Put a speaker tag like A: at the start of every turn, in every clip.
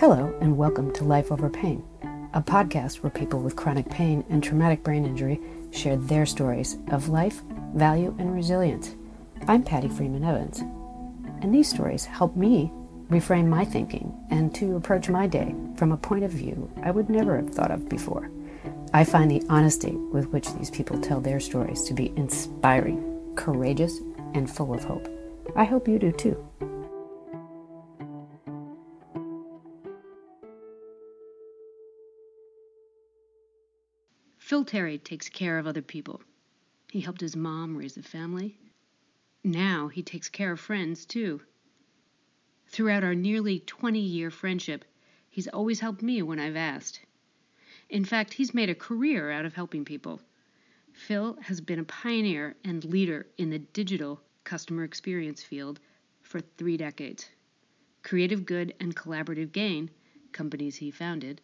A: Hello, and welcome to Life Over Pain, a podcast where people with chronic pain and traumatic brain injury share their stories of life, value, and resilience. I'm Patty Freeman Evans, and these stories help me reframe my thinking and to approach my day from a point of view I would never have thought of before. I find the honesty with which these people tell their stories to be inspiring, courageous, and full of hope. I hope you do too. Terry takes care of other people. He helped his mom raise a family. Now he takes care of friends too. Throughout our nearly 20 year friendship, he's always helped me when I've asked. In fact, he's made a career out of helping people. Phil has been a pioneer and leader in the digital customer experience field for three decades. Creative Good and Collaborative Gain, companies he founded,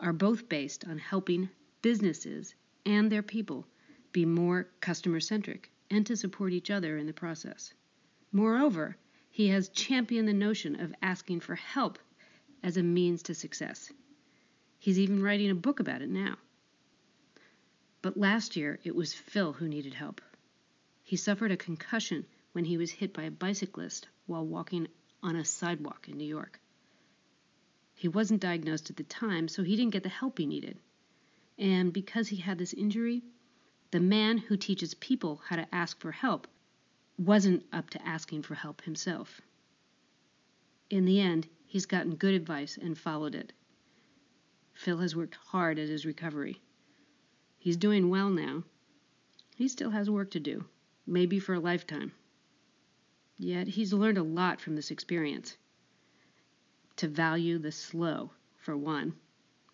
A: are both based on helping businesses and their people be more customer centric and to support each other in the process. Moreover, he has championed the notion of asking for help as a means to success. He's even writing a book about it now. But last year, it was Phil who needed help. He suffered a concussion when he was hit by a bicyclist while walking on a sidewalk in New York. He wasn't diagnosed at the time, so he didn't get the help he needed. And because he had this injury, the man who teaches people how to ask for help wasn't up to asking for help himself. In the end, he's gotten good advice and followed it. Phil has worked hard at his recovery. He's doing well now. He still has work to do, maybe for a lifetime. Yet he's learned a lot from this experience. To value the slow, for one.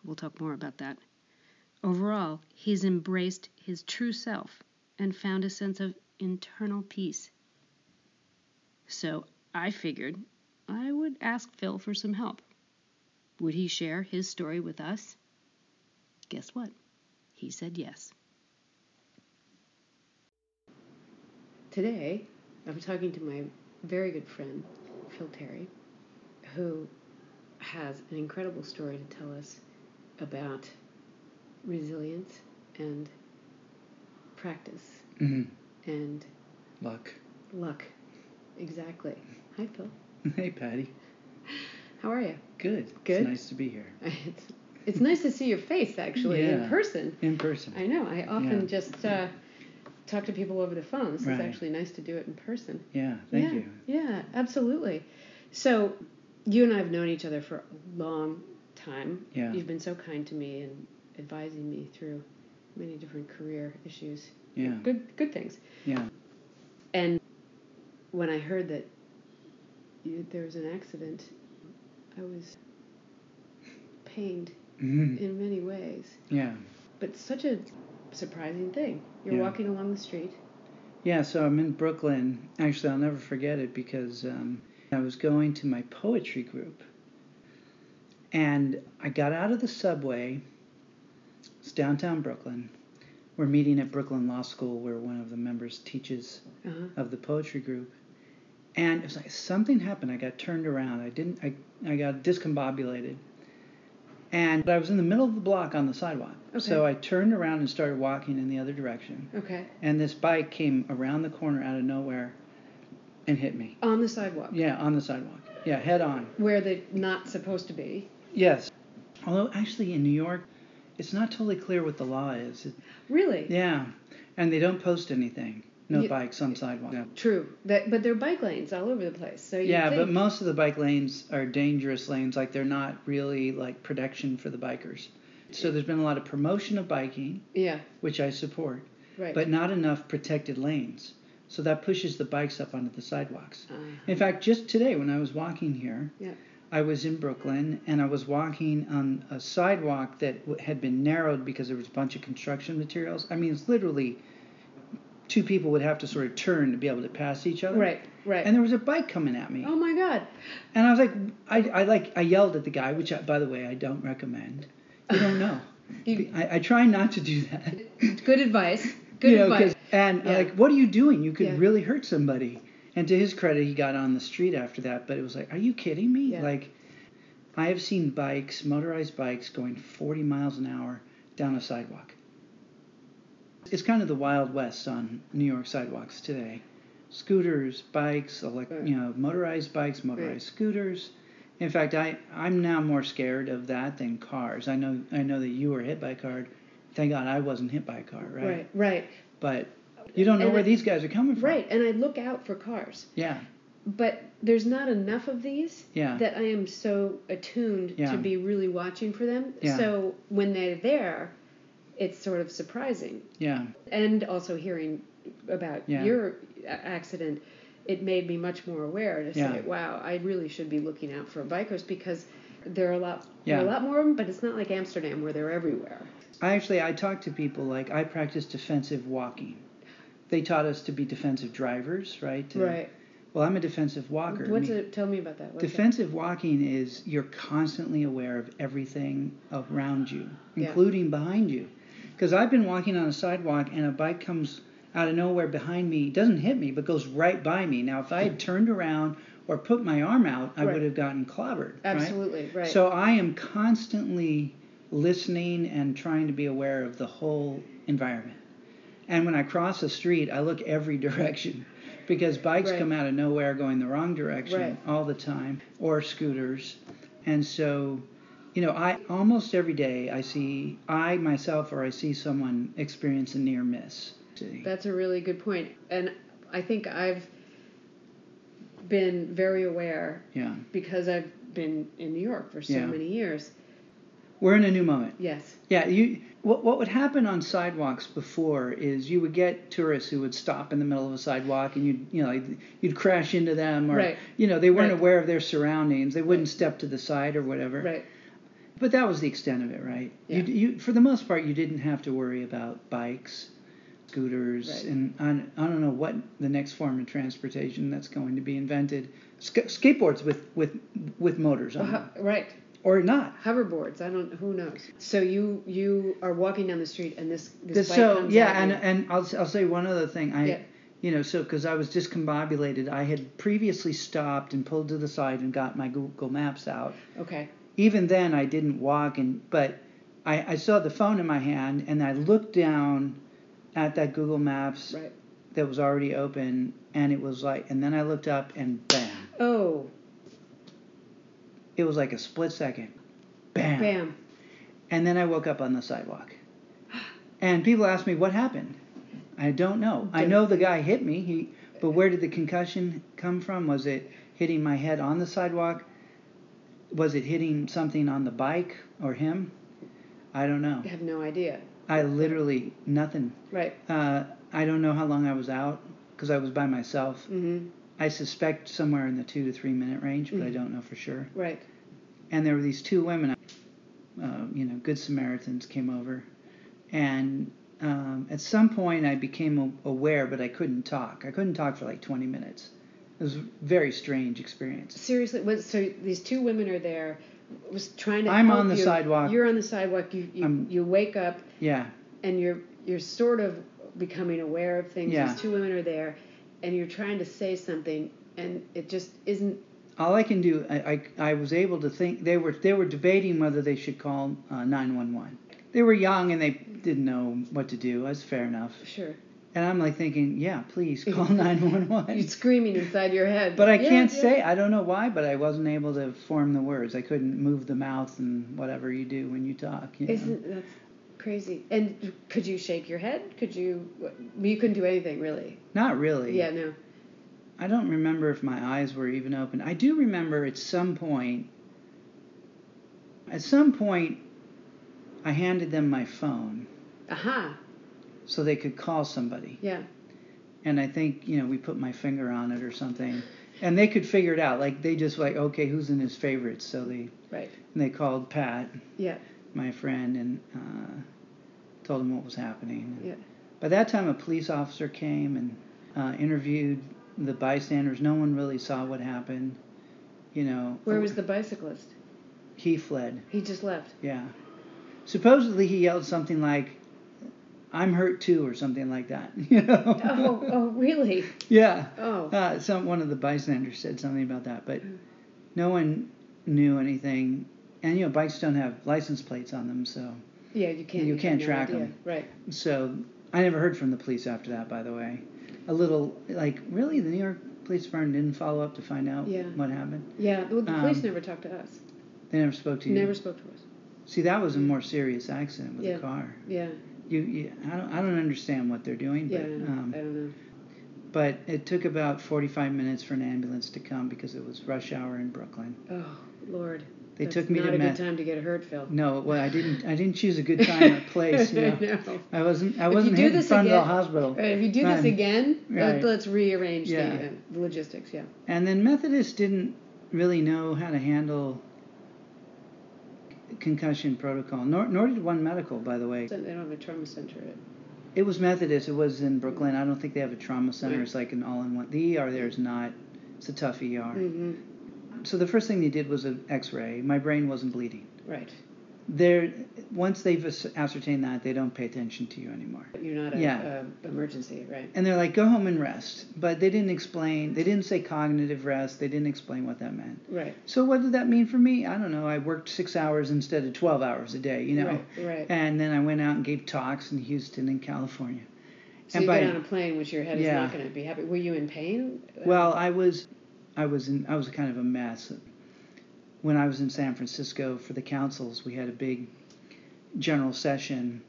A: We'll talk more about that. Overall, he's embraced his true self and found a sense of internal peace. So I figured I would ask Phil for some help. Would he share his story with us? Guess what? He said yes. Today, I'm talking to my very good friend, Phil Terry, who has an incredible story to tell us about resilience and practice
B: mm-hmm.
A: and
B: luck.
A: Luck, exactly. Hi, Phil.
B: Hey, Patty.
A: How are you?
B: Good.
A: Good.
B: It's nice to be here.
A: It's, it's nice to see your face actually
B: yeah.
A: in person.
B: In person.
A: I know. I often
B: yeah.
A: just uh, talk to people over the phone. This
B: right.
A: is actually nice to do it in person.
B: Yeah. Thank
A: yeah,
B: you.
A: Yeah. Absolutely. So, you and I have known each other for a long time.
B: Yeah.
A: You've been so kind to me and advising me through many different career issues.
B: Yeah.
A: Good. Good things.
B: Yeah.
A: And when I heard that you, there was an accident, I was pained
B: mm-hmm.
A: in many ways.
B: Yeah.
A: But such a surprising thing. You're
B: yeah.
A: walking along the street.
B: Yeah, so I'm in Brooklyn. Actually, I'll never forget it because um, I was going to my poetry group. And I got out of the subway. It's downtown Brooklyn. We're meeting at Brooklyn Law School where one of the members teaches
A: uh-huh.
B: of the poetry group. And it was like something happened. I got turned around. I didn't. I, I got discombobulated. And I was in the middle of the block on the sidewalk.
A: Okay.
B: So I turned around and started walking in the other direction.
A: Okay.
B: And this bike came around the corner out of nowhere and hit me.
A: On the sidewalk.
B: Yeah, on the sidewalk. Yeah, head on.
A: Where they're not supposed to be.
B: Yes. Although actually in New York, it's not totally clear what the law is. It,
A: really?
B: Yeah. And they don't post anything. No you, bikes on sidewalk. Yeah.
A: True. That, but there are bike lanes all over the place. So
B: yeah,
A: think...
B: but most of the bike lanes are dangerous lanes. Like they're not really like protection for the bikers. So there's been a lot of promotion of biking.
A: Yeah.
B: Which I support.
A: Right.
B: But not enough protected lanes. So that pushes the bikes up onto the sidewalks.
A: Uh-huh.
B: In fact, just today when I was walking here,
A: yeah.
B: I was in Brooklyn and I was walking on a sidewalk that had been narrowed because there was a bunch of construction materials. I mean, it's literally two people would have to sort of turn to be able to pass each other.
A: Right, right.
B: And there was a bike coming at me.
A: Oh my God.
B: And I was like, I, I like, I yelled at the guy, which I, by the way I don't recommend. You don't know.
A: you,
B: I, I try not to do that.
A: Good advice. Good
B: you know,
A: advice.
B: And uh,
A: yeah.
B: like, what are you doing? You could
A: Yeah.
B: really hurt somebody. And to his credit, he got on the street after that. But it was like, are you kidding me?
A: Yeah.
B: Like, I have seen bikes, motorized bikes, going 40 miles an hour down a sidewalk. It's kind of the Wild West on New York sidewalks today. Scooters, bikes, elect,
A: Right.
B: you know, motorized bikes, motorized scooters. In fact, I, I'm now more scared of that than cars. I know I know that you were hit by a car. Thank God I wasn't hit by a car, right?
A: Right, right,
B: But you don't know
A: And
B: where
A: it-
B: these guys are coming from.
A: right. And I look out for cars,
B: Yeah.
A: but there's not enough of these
B: Yeah.
A: that I am so attuned
B: Yeah.
A: to be really watching for them.
B: Yeah.
A: So when they're there, it's sort of surprising.
B: Yeah.
A: And also hearing about
B: Yeah.
A: your accident, it made me much more aware to say, wow, I really should be looking out for bikers because there are a lot,
B: Yeah.
A: there are a lot more of them, but it's not like Amsterdam where they're everywhere.
B: I actually I talk to people like I practice defensive walking. They taught us to be defensive drivers, right? To-
A: right.
B: Well, I'm a defensive walker. I mean,
A: it? Tell me about that. What's that?
B: defensive walking is you're constantly aware of everything around you,
A: Yeah.
B: including behind you. Because I've been walking on a sidewalk and a bike comes out of nowhere behind me, doesn't hit me, but goes right by me. Now, if I had turned around or put my arm out, I
A: Right.
B: would have gotten clobbered. right?
A: Absolutely, right.
B: So I am constantly listening and trying to be aware of the whole environment. And when I cross a street, I look every direction because bikes
A: Right.
B: come out of nowhere going the wrong direction
A: Right.
B: all the time or scooters. And so, you know, I almost every day I see I myself or I see someone experience a near miss.
A: That's a really good point. And I think I've been very aware
B: Yeah.
A: because I've been in New York for so
B: Yeah.
A: many years.
B: We're in a new moment.
A: Yes.
B: Yeah, you. What what would happen on sidewalks before is you would get tourists who would stop in the middle of a sidewalk and you'd you know you'd crash into them or
A: Right.
B: you know they weren't
A: Right.
B: aware of their surroundings. They wouldn't step to the side or whatever.
A: Right.
B: But that was the extent of it, right?
A: Yeah.
B: You, you for the most part you didn't have to worry about bikes, scooters,
A: Right.
B: and I, I don't know what the next form of transportation that's going to be invented. Sk- skateboards with with with motors on
A: Well,
B: them,
A: ho- right.
B: Or not.
A: Hoverboards. I don't. Who knows? So you you are walking down the street and this this
B: The-
A: bike
B: so
A: comes
B: yeah,
A: at
B: and
A: you.
B: and I'll I'll say one other thing. I
A: Yeah.
B: you know so because I was discombobulated, I had previously stopped and pulled to the side and got my Google Maps out.
A: okay.
B: Even then, I didn't walk and but I I saw the phone in my hand and I looked down at that Google Maps
A: Right.
B: that was already open and it was like and then I looked up and bam,
A: Oh,
B: it was like a split second, bam,
A: bam.
B: and then I woke up on the sidewalk. And people ask me what happened. I don't know. I know the guy hit me. He, but where did the concussion come from? Was it hitting my head on the sidewalk? Was it hitting something on the bike or him? I don't know.
A: I have no idea.
B: I literally nothing.
A: Right.
B: Uh, I don't know how long I was out because I was by myself.
A: Mm-hmm.
B: I suspect somewhere in the two to three minute range, but I
A: Mhm.
B: don't know for sure.
A: Right.
B: and there were these two women, uh, you know, good Samaritans came over, and um, at some point I became aware, but I couldn't talk. I couldn't talk for like 20 minutes. It was a very strange experience.
A: Seriously, what, so these two women are there, was trying to.
B: I'm on the
A: you.
B: sidewalk.
A: You're on the sidewalk. You you, you wake up
B: Yeah,
A: and you're you're sort of becoming aware of things.
B: Yeah.
A: These two women are there, and you're trying to say something, and it just isn't.
B: all I can do, I, I, I was able to think they were they were debating whether they should call uh, 911. They were young and they didn't know what to do. That's fair enough.
A: Sure.
B: And I'm like thinking, yeah, please call 911.
A: You're screaming inside your head.
B: But I
A: Yeah,
B: can't
A: yeah.
B: say. I don't know why, but I wasn't able to form the words. I couldn't move the mouth and whatever you do when you talk. You?
A: Isn't that's crazy? And could you shake your head? Could you? You couldn't do anything really.
B: Not really.
A: Yeah. No.
B: I don't remember if my eyes were even open. I do remember at some point. At some point, I handed them my phone
A: Aha.
B: so they could call somebody.
A: Yeah.
B: And I think you know we put my finger on it or something, and they could figure it out. Like they just like okay, who's in his favorites? So they
A: Right.
B: and they called Pat,
A: Yeah.
B: my friend, and uh, told him what was happening.
A: Yeah.
B: By that time, a police officer came and uh, interviewed the bystanders. No one really saw what happened. You know.
A: Where was the bicyclist?
B: He fled.
A: He just left.
B: Yeah. Supposedly, he yelled something like, "I'm hurt too," or something like that. You know.
A: Oh. Oh. Really?
B: yeah.
A: Oh.
B: Uh, some one of the bystanders said something about that, but no one knew anything. And you know, bikes don't have license plates on them, so
A: Yeah, you can't.
B: You can't track them.
A: Right.
B: so I never heard from the police after that. By the way, a little like really, the New York Police Department didn't follow up to find out
A: Yeah.
B: what happened.
A: Yeah. Well, the police
B: Um,
A: never talked to us.
B: They never spoke to you.
A: Never spoke to us.
B: See, that was a more serious accident with
A: Yeah.
B: a car.
A: Yeah.
B: You, you I don't, I don't understand what they're doing,
A: Yeah.
B: but um,
A: I don't know.
B: but it took about 45 minutes for an ambulance to come because it was rush hour in Brooklyn.
A: Oh Lord.
B: They
A: That's
B: took me
A: not
B: to
A: a
B: Meth-
A: good time to get hurt, Phil.
B: No, well, I didn't. I didn't choose a good time or place. You know,
A: no.
B: I wasn't. I wasn't in front of the hospital.
A: Right, if you do this
B: Right.
A: again,
B: Right.
A: let, let's rearrange
B: Yeah.
A: the, uh, the logistics. Yeah.
B: And then Methodist didn't really know how to handle concussion protocol. Nor, nor did One Medical, by the way.
A: They don't have a trauma center. At,
B: It was Methodist. It was in Brooklyn. I don't think they have a trauma center.
A: Right.
B: It's like an all-in-one. The ER there is not. It's a tough ER.
A: hmm
B: So the first thing they did was an X-ray. My brain wasn't bleeding.
A: Right.
B: They're once they've ascertained that, they don't pay attention to you anymore.
A: You're not a,
B: Yeah.
A: a emergency, right?
B: And they're like, go home and rest. But they didn't explain. They didn't say cognitive rest. They didn't explain what that meant.
A: Right.
B: So what did that mean for me? I don't know. I worked six hours instead of twelve hours a day. You know.
A: Right. Right.
B: And then I went out and gave talks in Houston and California.
A: So
B: and
A: you
B: by-
A: get on a plane, which your head is not going to be happy. Were you in pain?
B: Well, I was, I was in, I was kind of a mess. When I was in San Francisco for the councils, we had a big general session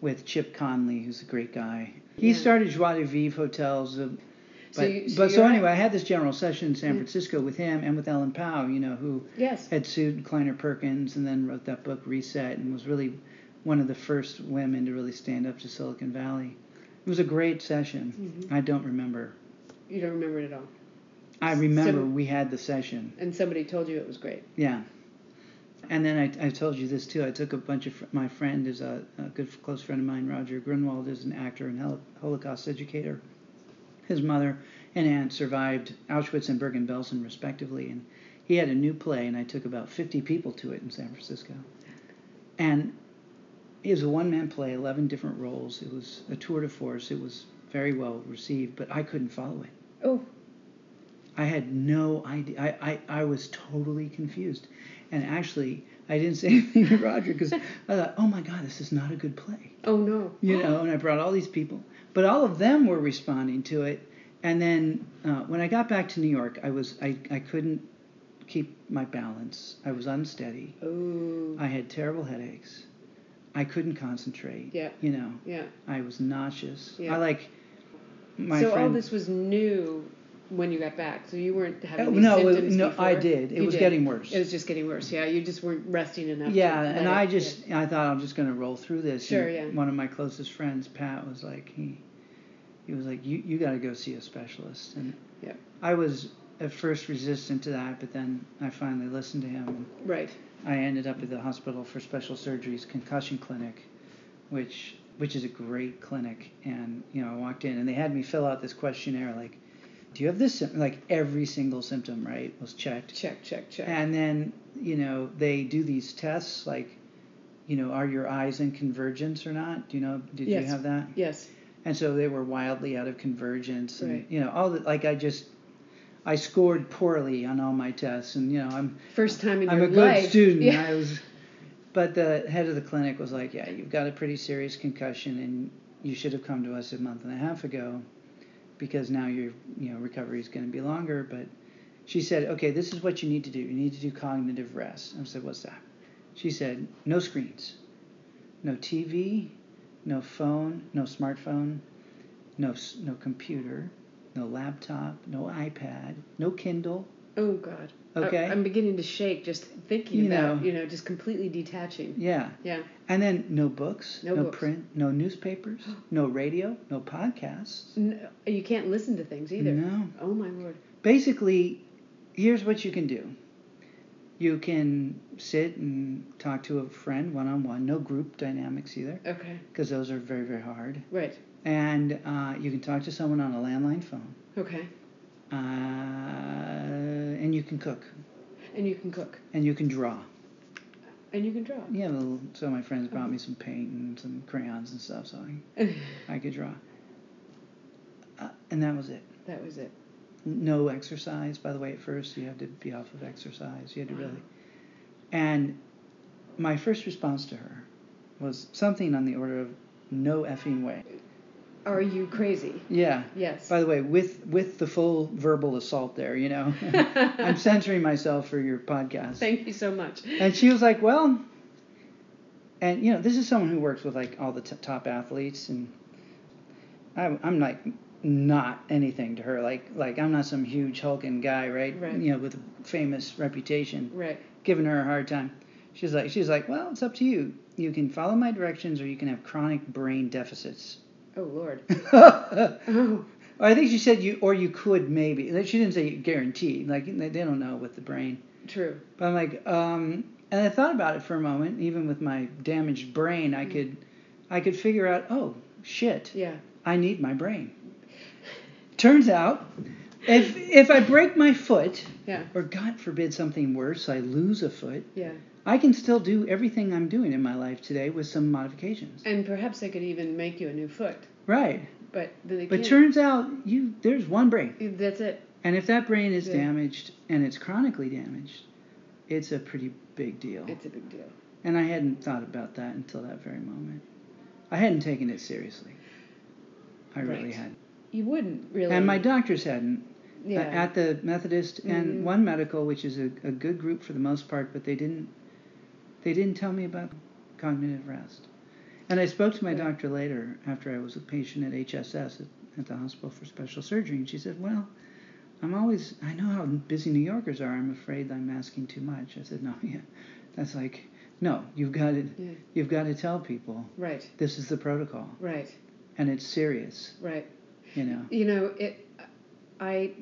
B: with Chip Conley, who's a great guy. He
A: Yeah.
B: started Joie de Vivre hotels. uh,
A: So
B: But,
A: you- so
B: but so anyway. I had this general session in San. Francisco with him and with Ellen Pao, you know, who
A: yes.
B: had sued Kleiner Perkins and then wrote that book Reset and was really one of the first women to really stand up to Silicon Valley. It was a great session.
A: Mhm.
B: I don't remember.
A: You don't remember it at all.
B: I remember
A: So-
B: we had the session.
A: And somebody told you it was great.
B: Yeah. And then I, I told you this too. I took a bunch of fr- my friend is a, a good close friend of mine. Roger Grunwald is an actor and hol- Holocaust educator. His mother and aunt survived Auschwitz and Bergen-Belsen respectively, and he had a new play, and I took about 50 people to it in San Francisco. And it was a one-man play, 11 different roles. It was a tour de force. It was very well received, but I couldn't follow it.
A: Oh,
B: I had no idea. I, I, I was totally confused. And actually, I didn't say anything to Roger because I thought, oh my God, this is not a good play.
A: oh no.
B: You know, and I brought all these people. But all of them were responding to it. And then uh, when I got back to New York, I, was, I, I couldn't keep my balance. I was unsteady.
A: Oh.
B: I had terrible headaches. I couldn't concentrate.
A: Yeah.
B: You know,
A: Yeah.
B: I was nauseous.
A: Yeah.
B: I like my
A: so all this was new when you got back. So you weren't having
B: Uh,
A: these
B: no, it was-
A: symptoms
B: no,
A: before?
B: I did. It
A: You
B: was
A: did.
B: getting worse.
A: It was just getting worse. Yeah, you just weren't resting enough.
B: Yeah, and
A: it-
B: I just I thought I'm just gonna roll through this.
A: Sure,
B: and
A: yeah.
B: One of my closest friends, Pat, was like he he was like you you got to go see a specialist, and
A: Yeah.
B: I was at first resistant to that, but then I finally listened to him,
A: Right.
B: I ended up at the Hospital for Special surgeries concussion clinic, which which is a great clinic, and you know I walked in and they had me fill out this questionnaire like. Do you have this? sym-" Like every single symptom, right, was checked.
A: Check, check, check.
B: And then, you know, they do these tests like, you know, are your eyes in convergence or not? Do you know, did you have that?
A: yes.
B: And so they were wildly out of convergence. And,
A: Right.
B: you know, all the, like I just, I scored poorly on all my tests. And, you know, I'm,
A: First time in
B: I'm
A: your
B: a good
A: life.
B: student.
A: Yeah.
B: I was, but the head of the clinic was like, yeah, you've got a pretty serious concussion and you should have come to us a month and a half ago because now your, you know, recovery is going to be longer. But she said, okay, this is what you need to do. You need to do cognitive rest. I said, what's that? She said, no screens, no TV, no phone, no smartphone, no, no computer, no laptop, no iPad, no Kindle.
A: Oh God.
B: Okay.
A: I, am beginning to shake just thinking
B: You
A: about
B: know.
A: you know just completely detaching.
B: Yeah.
A: Yeah.
B: And then no books,
A: No
B: no,
A: books.
B: print, no newspapers, no radio, no podcasts.
A: No, you can't listen to things either.
B: No.
A: Oh my lord.
B: Basically, here's what you can do. You can sit and talk to a friend one on one, no group dynamics either,
A: Okay.
B: because those are very, very hard.
A: Right.
B: And uh, you can talk to someone on a landline phone.
A: Okay.
B: Uh, and you can cook.
A: And you can cook.
B: And you can draw.
A: And you can draw.
B: Yeah, so my friends brought me some paint and some crayons and stuff, so I, I could draw. Uh, and that was it.
A: that was it.
B: No exercise, by the way. At first, you had to be off of exercise. You had to
A: Wow.
B: really. And my first response to her was something on the order of no effing way.
A: Are you crazy?
B: Yeah.
A: Yes.
B: By the way, with with the full verbal assault there, you know, I'm censoring myself for your podcast.
A: Thank you so much.
B: And she was like, "Well," and you know, this is someone who works with like all the t- top athletes, and I'm I'm like not anything to her. Like like I'm not some huge hulking guy, right?
A: Right.
B: You know, with a famous reputation,
A: Right.
B: giving her a hard time. She's like she's like, "Well, it's up to you. You can follow my directions, or you can have chronic brain deficits."
A: Oh Lord. Oh, I
B: think she said you, or you could maybe. She didn't say guaranteed. Like they don't know with the brain.
A: True.
B: But I'm like, um, and I thought about it for a moment. Even with my damaged brain, I could, I could figure out. Oh shit!
A: Yeah.
B: I need my brain. Turns out, if if I break my foot,
A: Yeah.
B: or God forbid something worse, I lose a foot,
A: Yeah.
B: I can still do everything I'm doing in my life today with some modifications.
A: And perhaps they could even make you a new foot.
B: Right.
A: But
B: But
A: can't.
B: turns out you there's one brain.
A: That's it.
B: And if that brain is
A: Yeah.
B: damaged and it's chronically damaged, it's a pretty big deal.
A: It's a big deal.
B: And I hadn't thought about that until that very moment. I hadn't taken it seriously. I really hadn't.
A: You wouldn't really.
B: And my doctors hadn't.
A: Uh,
B: yeah. At the Methodist and mm-hmm. One Medical, which is a, a good group for the most part, but they didn't they didn't tell me about cognitive rest. And I spoke to my doctor later after I was a patient at HSS at, at the Hospital for Special Surgery, and she said, "Well, I'm always I know how busy New Yorkers are. I'm afraid I'm asking too much." I said, "No, yeah, that's like no. You've got to
A: Yeah.
B: you've got to tell people
A: Right.
B: this is the protocol,
A: Right.
B: and it's serious.
A: Right.
B: You know."
A: You know it. I.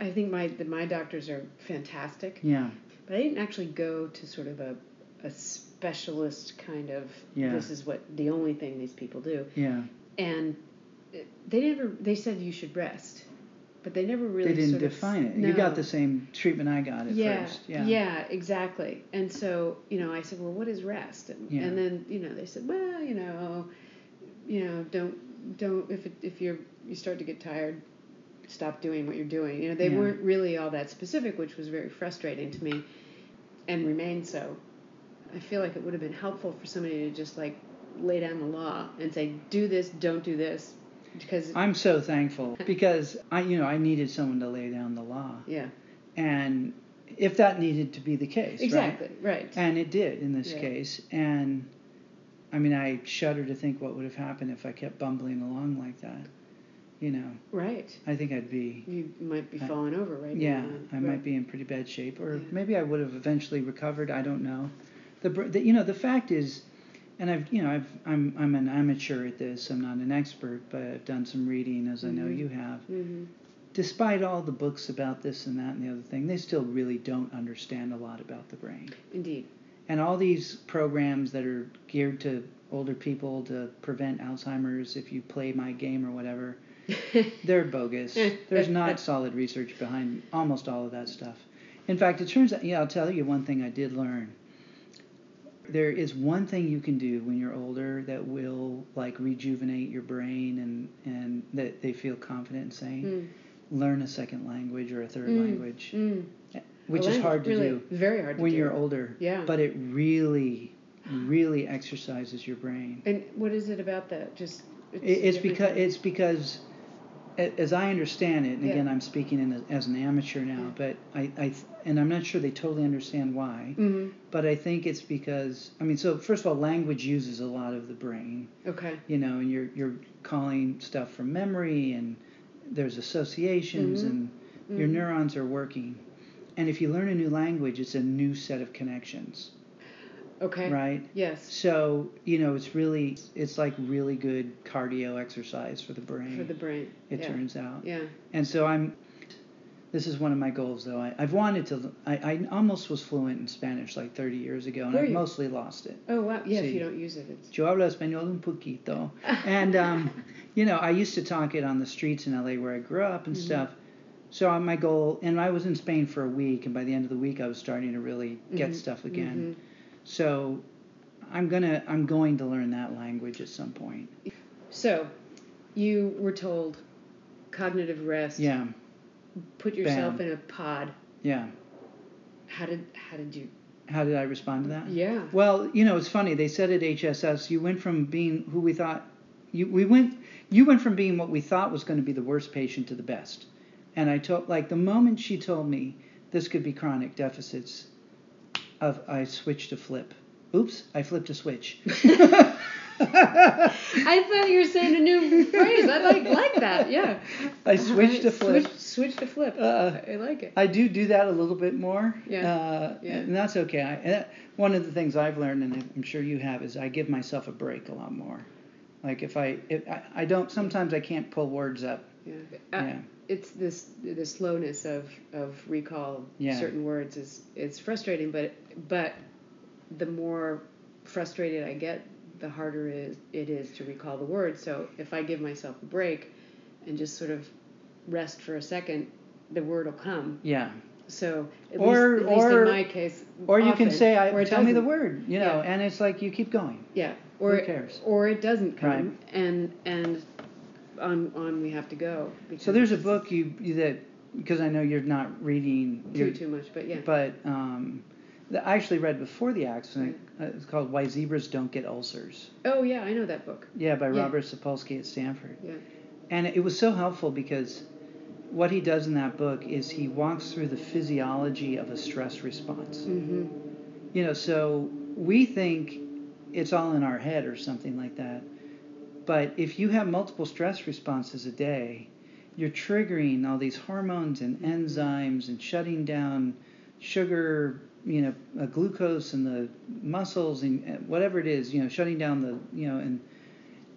A: I think my the, my doctors are fantastic,
B: Yeah.
A: but I didn't actually go to sort of a a specialist kind of.
B: Yeah.
A: This is what the only thing these people do,
B: Yeah.
A: and they never. They said you should rest, but they never really.
B: they didn't
A: sort of-
B: define it. You got the same treatment I got at
A: yeah,
B: first. Yeah.
A: yeah, exactly. And so, you know, I said, well, what is rest? And,
B: Yeah.
A: and then, you know, they said, well, you know, you know, don't, don't, if it, if you're, you start to get tired, stop doing what you're doing. You know, they
B: Yeah.
A: weren't really all that specific, which was very frustrating to me, and remained so. I feel like it would have been helpful for somebody to just like lay down the law and say, do this, don't do this, because
B: I'm so thankful because I, you know, I needed someone to lay down the law,
A: yeah,
B: and if that needed to be the case,
A: exactly, right.
B: And it did in this
A: Yeah.
B: case, and I mean, I shudder to think what would have happened if I kept bumbling along like that. You know,
A: Right.
B: I think I'd be,
A: You might be
B: Uh,
A: falling over right
B: yeah,
A: now.
B: I might be in pretty bad shape, or
A: Yeah.
B: maybe I would have eventually recovered. I don't know. The, the you know, the fact is, and I've, you know, I've, I'm, I'm an amateur at this. I'm not an expert, but I've done some reading, as I know
A: Mhm.
B: you have.
A: hmm
B: despite all the books about this and that and the other thing, they still really don't understand a lot about the brain.
A: Indeed.
B: And all these programs that are geared to older people to prevent Alzheimer's if you play my game or whatever, they're bogus. There's not solid research behind almost all of that stuff. In fact, it turns out, yeah, I'll tell you one thing I did learn. There is one thing you can do when you're older that will like rejuvenate your brain and, and that they feel confident in saying
A: Mm.
B: learn a second language or a third
A: Mm.
B: language,
A: Mm.
B: which is hard to
A: really,
B: do
A: Very hard to
B: when
A: do.
B: you're older.
A: Yeah.
B: But it really, really exercises your brain.
A: And what is it about that? Just
B: It, it's because it's because, as I understand it, and
A: Yeah.
B: again I'm speaking in a, as an amateur now, but I, I th- and I'm not sure they totally understand why.
A: Mhm.
B: But I think it's because I mean, so first of all, language uses a lot of the brain,
A: Okay.
B: you know, and you're you're calling stuff from memory, and there's associations,
A: Mhm.
B: and your
A: Mhm.
B: neurons are working. And if you learn a new language, it's a new set of connections,
A: Okay.
B: right?
A: Yes.
B: So you know, it's really it's like really good cardio exercise for the brain.
A: For the brain.
B: it
A: yeah.
B: turns out.
A: Yeah.
B: And so I'm. This is one of my goals, though. I, I've wanted to. I, I almost was fluent in Spanish like 30 years ago, and
A: Were
B: I've
A: you?
B: mostly lost it.
A: Oh wow. Yeah. If you don't use it, it's.
B: Yo hablo español un poquito. And, um, you know, I used to talk it on the streets in LA where I grew up and
A: Mhm.
B: stuff. So uh, my goal, and I was in Spain for a week, and by the end of the week, I was starting to really get
A: Mhm.
B: stuff again.
A: Mhm.
B: So I'm gonna, I'm going to learn that language at some point.
A: So, you were told cognitive rest.
B: Yeah,
A: Put yourself
B: Bam.
A: in a pod.
B: yeah.
A: How did how did you
B: How did I respond to that?
A: Yeah.
B: Well, you know, it's funny. They said at HSS, you went from being who we thought you we went you went from being what we thought was going to be the worst patient to the best. And I told like the moment she told me this could be chronic deficits, of I switched to flip. Oops, I flipped a switch.
A: I thought you were saying a new phrase. I like like that. Yeah.
B: I switched to flip.
A: Switch, switch to flip.
B: Uh,
A: I like it.
B: I do do that a little bit more.
A: Yeah.
B: Uh,
A: Yeah.
B: And that's okay. I, and that, one of the things I've learned, and I'm sure you have, is I give myself a break a lot more. Like if I, if I, I don't, sometimes I can't pull words up.
A: Yeah. Uh,
B: Yeah.
A: It's this the slowness of, of recall
B: Yeah.
A: certain words is it's frustrating, but but the more frustrated I get, the harder it is, it is to recall the words. So if I give myself a break and just sort of rest for a second, the word will come.
B: Yeah.
A: So at
B: Or-
A: least, at least
B: or-
A: in my case,
B: Or you can say, I, tell me the word, you know,
A: Yeah.
B: and it's like you keep going.
A: Yeah. Or
B: Who cares?
A: or it doesn't come,
B: Right.
A: and and on on we have to go.
B: So there's a book you, you that because I know you're not reading.
A: too too much, but yeah.
B: But um, that I actually read before the accident. Uh, it's called Why Zebras Don't Get Ulcers.
A: oh yeah, I know that book.
B: Yeah, by
A: Yeah.
B: Robert Sapolsky at Stanford.
A: Yeah.
B: And it was so helpful because what he does in that book is he walks through the physiology of a stress response.
A: Mm-hmm.
B: You know, so we think it's all in our head or something like that. But if you have multiple stress responses a day, you're triggering all these hormones and enzymes and shutting down sugar, you know, uh, glucose in the muscles and uh, whatever it is, you know, shutting down the, you know, and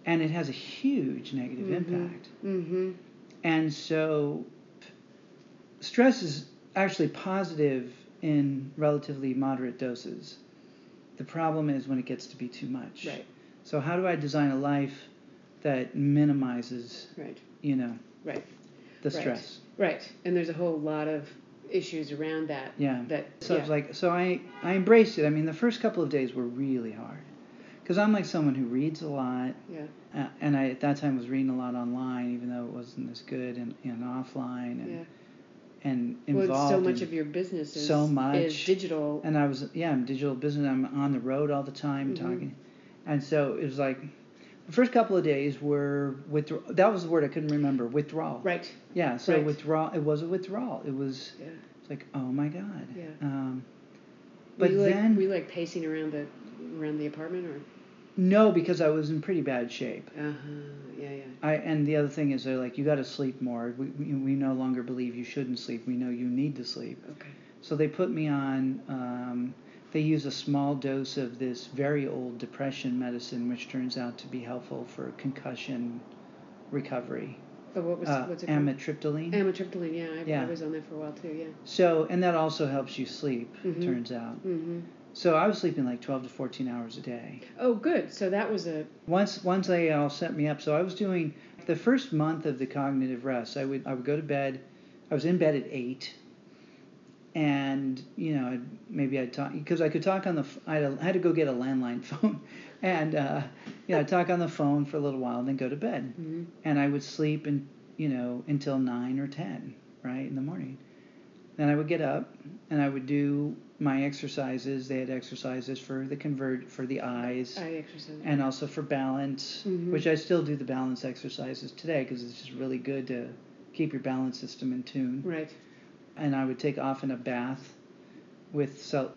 B: and it has a huge negative
A: Mhm.
B: impact.
A: Mhm.
B: And so stress is actually positive in relatively moderate doses. The problem is when it gets to be too much.
A: Right.
B: So how do I design a life that minimizes,
A: Right.
B: you know,
A: Right.
B: the
A: Right.
B: stress?
A: Right. And there's a whole lot of issues around that.
B: Yeah.
A: That.
B: So
A: yeah.
B: it's like so I I embraced it. I mean, the first couple of days were really hard. Cuz I'm like someone who reads a lot
A: Yeah.
B: uh, and I at that time was reading a lot online even though it wasn't as good and, and offline and
A: Yeah.
B: and
A: Well, so much of your business is
B: so much.
A: is digital.
B: and I was yeah, I'm digital business. I'm on the road all the time
A: Mhm.
B: talking, and so it was like the first couple of days were withdraw. That was the word I couldn't remember. Withdrawal.
A: Right.
B: Yeah. So
A: Right.
B: withdrawal. It was a withdrawal. It was.
A: Yeah.
B: It's like oh my god.
A: Yeah.
B: Um,
A: Were
B: but
A: like,
B: then
A: were you like pacing around the around the apartment or?
B: no, because I was in pretty bad shape.
A: Uh huh. Yeah. Yeah.
B: I and the other thing is they're like you got to sleep more. We, we we no longer believe you shouldn't sleep. We know you need to sleep.
A: Okay.
B: So they put me on. Um, they use a small dose of this very old depression medicine, which turns out to be helpful for concussion recovery.
A: Oh, what was
B: Uh,
A: what's it called?
B: amitriptyline.
A: Amitriptyline. Yeah. I,
B: Yeah.
A: I was on that for a while too. Yeah.
B: so, and that also helps you sleep.
A: Mhm.
B: Turns out.
A: Mm-hmm.
B: So I was sleeping like 12 to 14 hours a day.
A: Oh, good. So that was a
B: Once, once they all set me up. So I was doing the first month of the cognitive rest. I would, I would go to bed. I was in bed at eight. And you know, maybe I'd talk because I could talk on the. I had, to go get a landline phone, and uh, you know, I'd talk on the phone for a little while, and then go to bed.
A: Mhm.
B: And I would sleep, and you know, until nine or ten, right in the morning. Then I would get up, and I would do my exercises. They had exercises for the convert for the eyes
A: eye
B: and also for balance,
A: Mhm.
B: which I still do the balance exercises today because it's just really good to keep your balance system in tune.
A: right.
B: And I would take often a bath with salt,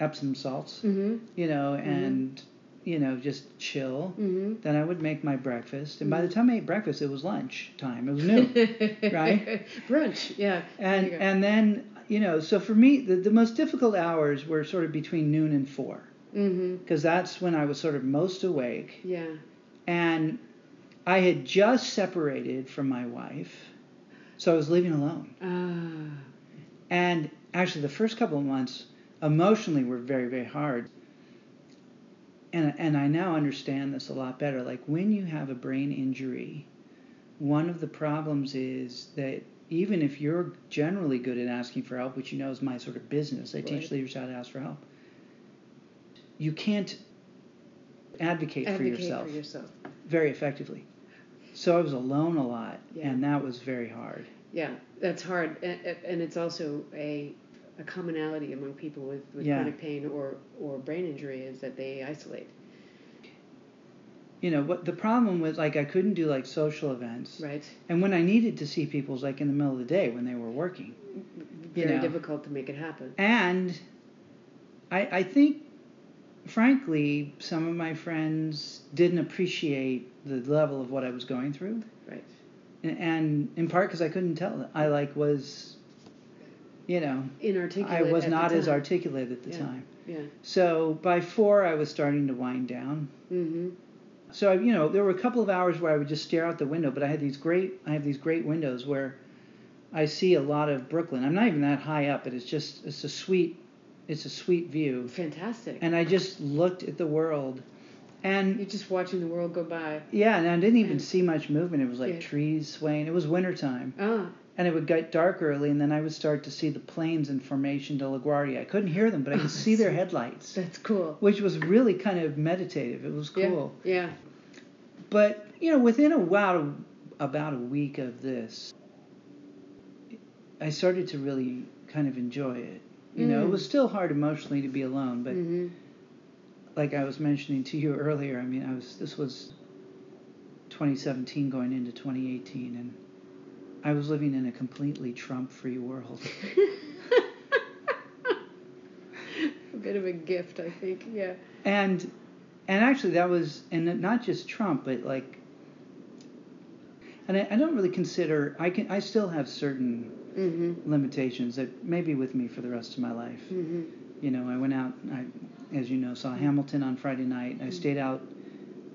B: Epsom salts,
A: Mm-hmm.
B: you know, and you know just chill.
A: Mm-hmm.
B: Then I would make my breakfast, and by the time I ate breakfast, it was lunch time. It was noon. Right?
A: Brunch. Yeah.
B: and
A: There you go.
B: and then you know, so for me, the, the most difficult hours were sort of between noon and four
A: Mm-hmm.
B: because that's when I was sort of most awake.
A: Yeah.
B: and I had just separated from my wife, so I was living alone.
A: Ah.
B: And actually, the first couple of months emotionally were very, very hard. And and I now understand this a lot better. Like when you have a brain injury, one of the problems is that even if you're generally good at asking for help, which you know is my sort of business, I teach leaders how to ask for help. You can't advocate, for yourself
A: for yourself.
B: very effectively. So I was alone a lot,
A: Yeah.
B: and that was very hard.
A: Yeah, that's hard, and, and it's also a a commonality among people with, with
B: Yeah.
A: chronic pain or, or brain injury is that they isolate.
B: You know, what the problem was like I couldn't do like social events.
A: Right.
B: And when I needed to see people was like in the middle of the day when they were working. Mm, you
A: Very
B: know.
A: difficult to make it happen.
B: And I, I think, frankly, some of my friends didn't appreciate the level of what I was going through.
A: Right.
B: And, and in part because I couldn't tell. I like was, you know,
A: Inarticulate.
B: I was not as articulate at the
A: Yeah.
B: time.
A: Yeah.
B: So by four, I was starting to wind down.
A: Mm-hmm.
B: So I- you know, there were a couple of hours where I would just stare out the window, but I had these great, I have these great windows where I see a lot of Brooklyn. I'm not even that high up, but it's just, it's a sweet, it's a sweet view.
A: Fantastic.
B: And I just looked at the world, and
A: You're just watching the world go by.
B: yeah, and I didn't even
A: And-
B: see much movement. It was like
A: Yeah.
B: trees swaying. It was wintertime.
A: Ah,
B: and it would get dark early, and then I would start to see the planes in formation to LaGuardia. I couldn't hear them, but I could see their headlights,
A: that's cool.
B: which was really kind of meditative. It was cool.
A: Yeah. Yeah.
B: But you know, within a while, about a week of this, I started to really kind of enjoy it. You know, it
A: Mm.
B: was still hard emotionally to be alone, but
A: mm-hmm.
B: Like I was mentioning to you earlier, I mean, I was this was 2017 going into 2018, and I was living in a completely Trump-free world.
A: a bit of a gift, I think. Yeah.
B: and and actually that was and not just Trump, but like, and I, I don't really consider I can I still have certain
A: Mm-hmm.
B: limitations that may be with me for the rest of my life.
A: Mm-hmm.
B: You know, I went out, I, as you know, saw Hamilton on Friday night. I stayed out.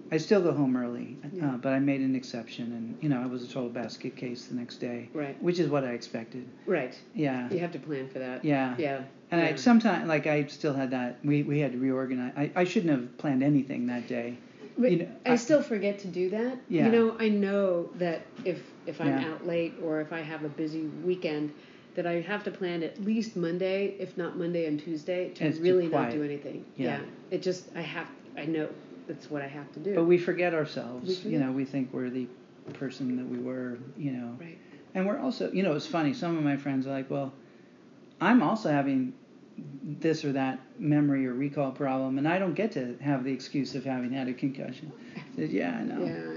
B: I still go home early,
A: Yeah.
B: uh, but I made an exception, and you know, I was a total basket case the next day,
A: Right.
B: which is what I expected.
A: Right.
B: Yeah,
A: You have to plan for that.
B: yeah.
A: Yeah.
B: And I sometimes like I still had that. We we had to reorganize. I, I shouldn't have planned anything that day.
A: But
B: you know,
A: I,
B: I-
A: still forget to do that.
B: Yeah.
A: You know, I know that if if I'm
B: Yeah.
A: out late or if I have a busy weekend, that I have to plan at least Monday, if not Monday and Tuesday, to
B: It's
A: really not do anything.
B: Yeah.
A: It just I have I know that's what I have to do.
B: But we forget ourselves.
A: We
B: You know, we think we're the person that we were. You know,
A: right.
B: And we're also, you know, it's funny. Some of my friends are like, well, I'm also having this or that memory or recall problem, and I don't get to have the excuse of having had a concussion. I said, yeah, I know.
A: Yeah, I know.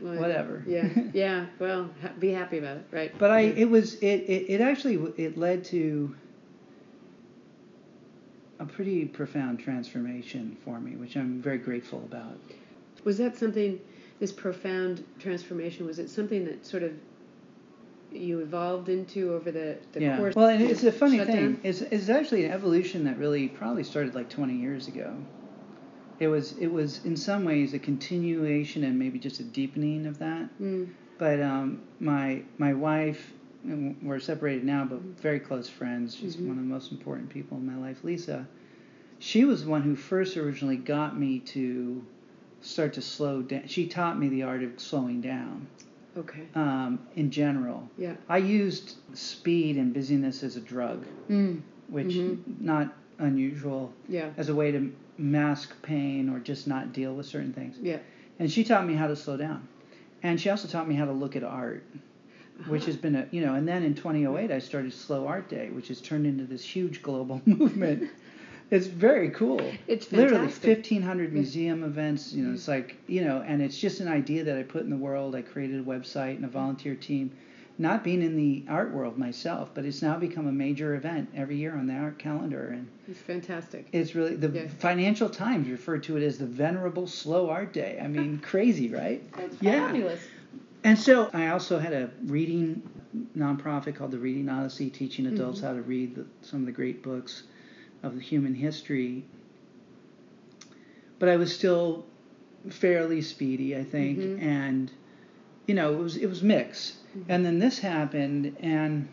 A: Well,
B: Whatever.
A: Yeah. Yeah. Well, ha- be happy about it, right?
B: But I,
A: Yeah.
B: it was, it, it, it actually, it led to a pretty profound transformation for me, which I'm very grateful about.
A: Was that something, this profound transformation, was it something that sort of you evolved into over the, the
B: yeah.
A: course?
B: Well, and it's a funny thing. It's, it's actually an evolution that really probably started like 20 years ago. It was it was in some ways a continuation and maybe just a deepening of that.
A: Mm,
B: But um, my my wife, and we're separated now, but very close friends. She's
A: Mhm.
B: one of the most important people in my life, Lisa. She was the one who first originally got me to start to slow down. She taught me the art of slowing down
A: okay.
B: um, in general.
A: Yeah.
B: I used speed and busyness as a drug,
A: Mm,
B: which
A: Mhm.
B: not unusual
A: yeah.
B: as a way to mask pain or just not deal with certain things.
A: Yeah.
B: And she taught me how to slow down. And she also taught me how to look at art, which
A: Uh-huh.
B: has been a, you know, and then in 2008 I started Slow Art Day, which has turned into this huge global movement. It's very cool.
A: It's fantastic.
B: Literally 1,500 museum events, you know, it's like, you know, and it's just an idea that I put in the world. I created a website and a volunteer team. Not being in the art world myself, but it's now become a major event every year on the art calendar. And
A: It's fantastic.
B: it's really, the
A: Yeah.
B: Financial Times referred to it as the Venerable Slow Art Day. I mean, crazy, right?
A: That's
B: Yeah.
A: fabulous.
B: And so I also had a reading nonprofit called the Reading Odyssey, teaching adults
A: Mhm.
B: how to read the, some of the great books of the human history. But I was still fairly speedy, I think,
A: Mhm.
B: and you know it was it was mixed.
A: Mhm.
B: And then this happened, and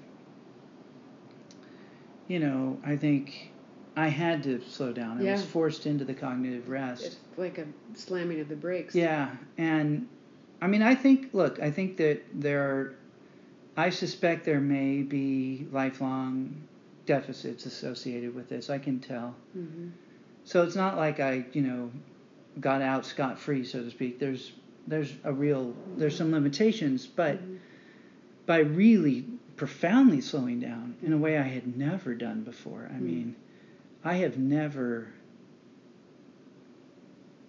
B: you know I think I had to slow down. I was forced into the cognitive rest.
A: It's like a slamming of the brakes.
B: Yeah, and I mean, I think, look, I think that there are, I suspect there may be lifelong deficits associated with this. I can tell.
A: hmm
B: So it's not like I, you know, got out scot free, so to speak. There's there's a real there's some limitations, but
A: Mhm.
B: By really profoundly slowing down in a way I had never done before. I
A: Mm.
B: mean, I have never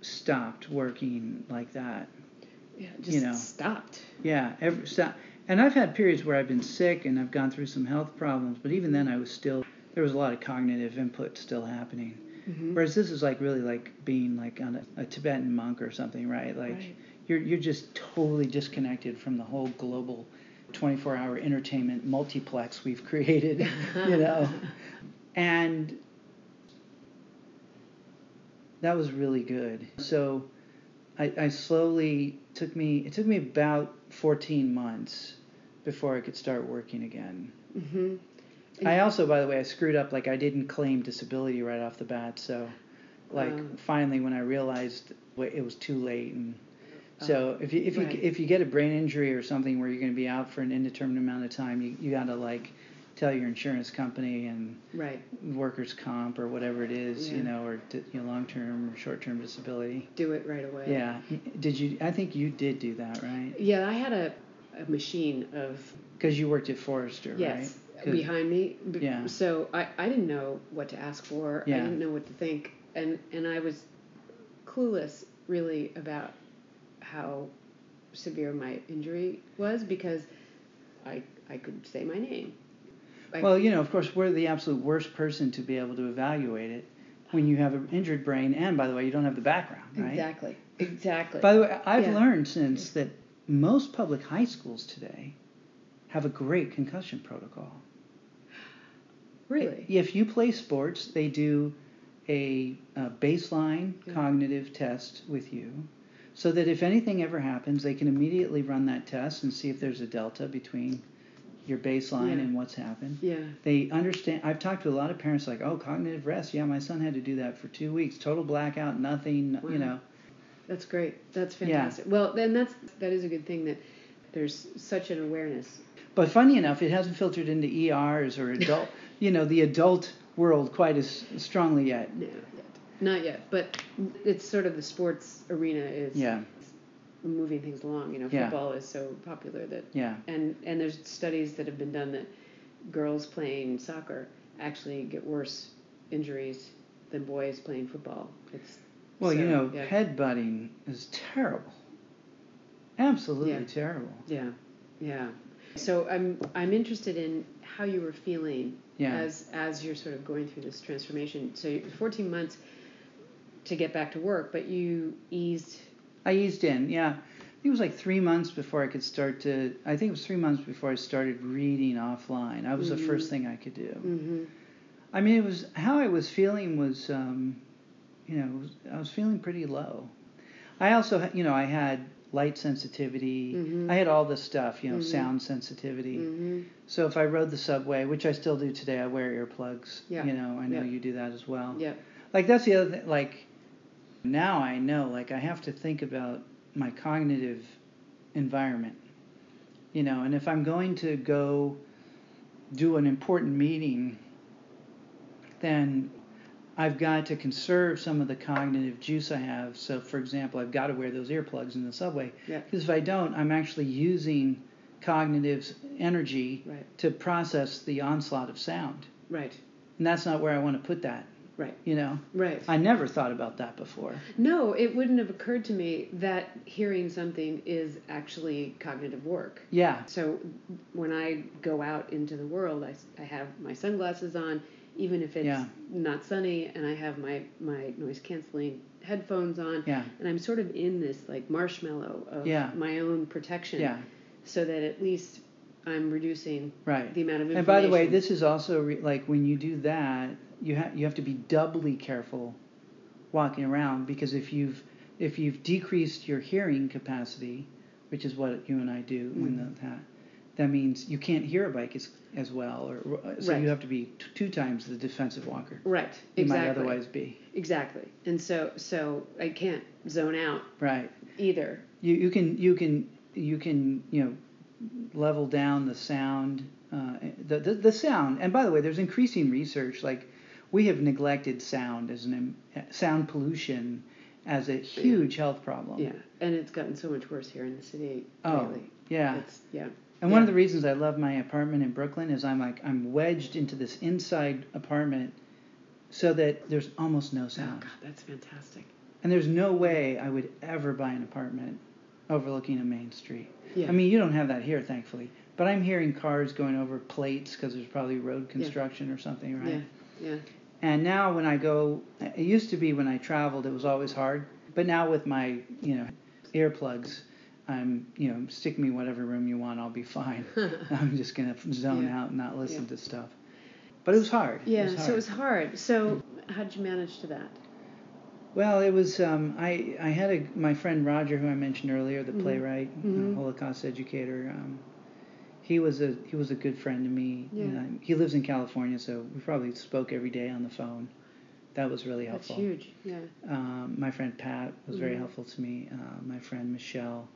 B: stopped working like that.
A: Yeah, just
B: know.
A: stopped.
B: Yeah, ever stop. And I've had periods where I've been sick and I've gone through some health problems, but even then I was still there was a lot of cognitive input still happening.
A: Mm-hmm.
B: Whereas this is like really like being like on a, a Tibetan monk or something, right? Like
A: Right.
B: you're you're just totally disconnected from the whole global 24-hour entertainment multiplex we've created, you know. And that was really good. So I, I slowly took me it took me about 14 months before I could start working again.
A: Mm-hmm.
B: I also, by the way, I screwed up. Like I didn't claim disability right off the bat. So, like
A: Oh.
B: finally, when I realized it was too late, and so uh-huh. if you if you
A: right.
B: if you get a brain injury or something where you're going to be out for an indeterminate amount of time, you you got to like tell your insurance company and
A: Right.
B: workers comp or whatever it is, you know, or you know, long term or short term disability.
A: Do it right away.
B: Yeah. Did you? I think you did do that, right?
A: Yeah, I had a, a machine of
B: Because you worked at Forrester, right?
A: yes
B: right?
A: behind me.
B: Yeah.
A: So I, I didn't know what to ask for.
B: Yeah.
A: I didn't know what to think, and and I was clueless really about how severe my injury was because I I could say my name. I-
B: Well, you know, of course, we're the absolute worst person to be able to evaluate it when you have an injured brain, and by the way, you don't have the background, right?
A: Exactly. Exactly.
B: By the way, I've
A: Yeah.
B: learned since that most public high schools today have a great concussion protocol.
A: really.
B: If you play sports, they do a, a baseline
A: Yeah.
B: cognitive test with you so that if anything ever happens, they can immediately run that test and see if there's a delta between your baseline
A: Yeah.
B: and what's happened.
A: Yeah.
B: They understand. I've talked to a lot of parents like, oh, cognitive rest. Yeah, my son had to do that for two weeks. Total blackout, nothing,
A: Wow.
B: you know.
A: That's great. That's fantastic. Yeah. Well, then that's that is a good thing that there's such an awareness.
B: But funny enough, it hasn't filtered into ERs or adult, you know, the adult world quite as strongly yet.
A: No, yet. Not yet, but it's sort of the sports arena is
B: Yeah,
A: moving things along. You know,
B: Yeah.
A: football is so popular that
B: yeah,
A: and and there's studies that have been done that girls playing soccer actually get worse injuries than boys playing football. It's
B: Well, you know,
A: yeah,
B: headbutting is terrible. Absolutely
A: Yeah.
B: terrible.
A: yeah, yeah. So I'm I'm interested in how you were feeling
B: Yeah.
A: as as you're sort of going through this transformation. So you- 14 months to get back to work, but you eased.
B: I eased in, yeah. I think it was like three months before I could start to. I think it was three months before I started reading offline. That was the first thing I could do.
A: Mm-hmm.
B: I mean, it was how I was feeling was, um, you know, was, I was feeling pretty low. I also, you know, I had light sensitivity.
A: Mhm.
B: I had all this stuff, you know,
A: Mhm.
B: sound sensitivity.
A: Mm-hmm.
B: So if I rode the subway, which I still do today, I wear earplugs.
A: Yeah.
B: You know, I know
A: Yeah.
B: you do that as well.
A: Yeah.
B: Like that's the other thing. Like now I know, like I have to think about my cognitive environment. You know, and if I'm going to go do an important meeting, then I've got to conserve some of the cognitive juice I have. So, for example, I've got to wear those earplugs in the subway.
A: Yeah.
B: Because if I don't, I'm actually using cognitive energy
A: Right.
B: to process the onslaught of sound.
A: Right.
B: And that's not where I want to put that.
A: Right.
B: You know,
A: Right.
B: I never thought about that before.
A: No, it wouldn't have occurred to me that hearing something is actually cognitive work.
B: Yeah,
A: So when I go out into the world, I, I have my sunglasses on, even if it's
B: Yeah.
A: not sunny, and I have my, my noise canceling headphones on,
B: yeah,
A: and I'm sort of in this like marshmallow of
B: Yeah.
A: my own protection,
B: yeah,
A: so that at least I'm reducing
B: right.
A: the amount of information.
B: And by the way, this is also re- like when you do that, you have you have to be doubly careful walking around because if you've if you've decreased your hearing capacity, which is what you and I do when the, that that means you can't hear a bike as as well, or so
A: Right.
B: you have to be t- two times the defensive walker
A: right,
B: you
A: exactly,
B: might otherwise be.
A: exactly, and so so I can't zone out
B: Right.
A: either.
B: You you can you can you can you know level down the sound uh, the, the the sound and by the way there's increasing research like we have neglected sound as an sound pollution as a huge health problem
A: Yeah, and it's gotten so much worse here in the city
B: oh
A: lately.
B: yeah
A: It's yeah.
B: And one of the reasons I love my apartment in Brooklyn is I'm like I'm wedged into this inside apartment so that there's almost no
A: oh,
B: sound. Oh.
A: God, that's fantastic.
B: And there's no way I would ever buy an apartment overlooking a main street.
A: Yeah.
B: I mean, you don't have that here, thankfully. But I'm hearing cars going over plates because there's probably road construction or something, right?
A: Yeah. Yeah.
B: And now when I go, it used to be when I traveled, it was always hard. But now with my, you know, earplugs, I'm, you know, stick me whatever room you want, I'll be fine. I'm just gonna zone
A: Yeah.
B: out and not listen
A: Yeah.
B: to stuff. But it was hard.
A: Yeah.
B: It was
A: So it was hard. So how'd you manage to that?
B: Well, it was. Um, I I had a my friend Roger, who I mentioned earlier, the
A: Mhm.
B: playwright,
A: Mhm.
B: Holocaust educator. Um, he was a he was a good friend to me.
A: Yeah.
B: I- he lives in California, so we probably spoke every day on the phone. That was really helpful.
A: That's huge. Yeah.
B: Um, my friend Pat was very
A: Mhm.
B: helpful to me. Uh, my friend Michelle,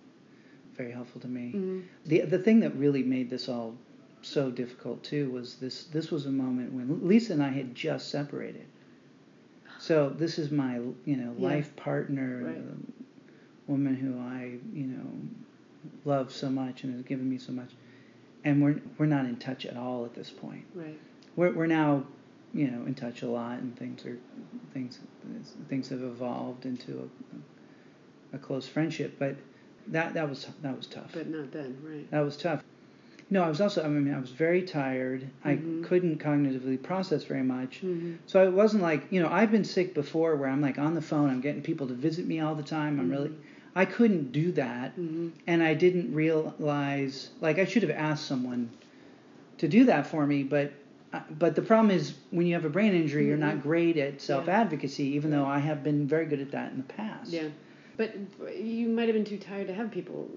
B: very helpful to me.
A: hmm
B: The the thing that really made this all so difficult too was this this was a moment when Lisa and I had just separated. So this is my you know
A: Yeah.
B: life partner,
A: Right.
B: um, woman who I you know love so much and has given me so much, and we're we're not in touch at all at this point.
A: Right.
B: We're we're now you know in touch a lot and things are things things have evolved into a, a close friendship, but that that was that was tough.
A: But not then. Right.
B: That was tough. No, I was also, I mean, I was very tired.
A: Mhm.
B: I couldn't cognitively process very much.
A: hmm
B: So it wasn't like, you know, I've been sick before where I'm like on the phone, I'm getting people to visit me all the time. I'm really, I couldn't do that.
A: hmm
B: And I didn't realize, like, I should have asked someone to do that for me, but. uh, But the problem is when you have a brain injury, you're not
A: Mhm.
B: great at self advocacy, even though I have been very good at that in the past.
A: Yeah. But you might have been too tired to have people.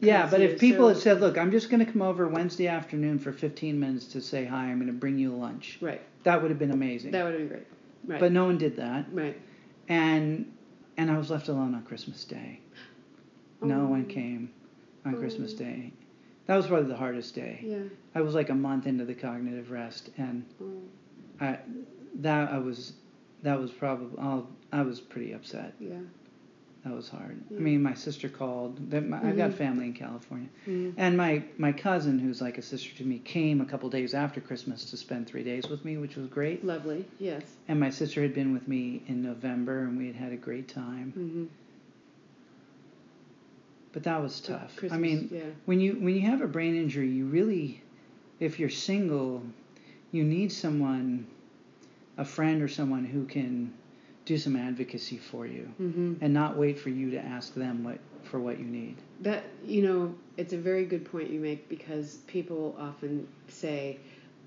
B: Yeah, but
A: see
B: if people
A: so-
B: had said, "Look, I'm just going to come over Wednesday afternoon for 15 minutes to say hi. I'm going to bring you lunch,"
A: Right.
B: that would have been amazing.
A: That would have been great. Right.
B: But no one did that,
A: right.
B: and and I was left alone on Christmas Day. No
A: oh.
B: one came on Christmas
A: Oh.
B: Day. That was probably the hardest day.
A: Yeah.
B: I was like a month into the cognitive rest, and
A: Oh.
B: I that I was that was probably I'll, I was pretty upset.
A: Yeah.
B: That was hard.
A: Yeah.
B: I mean, my sister called. My, I've got
A: Mhm.
B: family in California.
A: Mhm.
B: And my, my cousin, who's like a sister to me, came a couple days after Christmas to spend three days with me, which was great.
A: Lovely. Yes.
B: And my sister had been with me in November, and we had had a great time.
A: hmm
B: But that was tough.
A: Christmas,
B: I mean,
A: yeah.
B: when you when you have a brain injury, you really, if you're single, you need someone, a friend or someone who can do some advocacy for you,
A: hmm
B: and not wait for you to ask them what for what you need.
A: That you know, it's a very good point you make because people often say,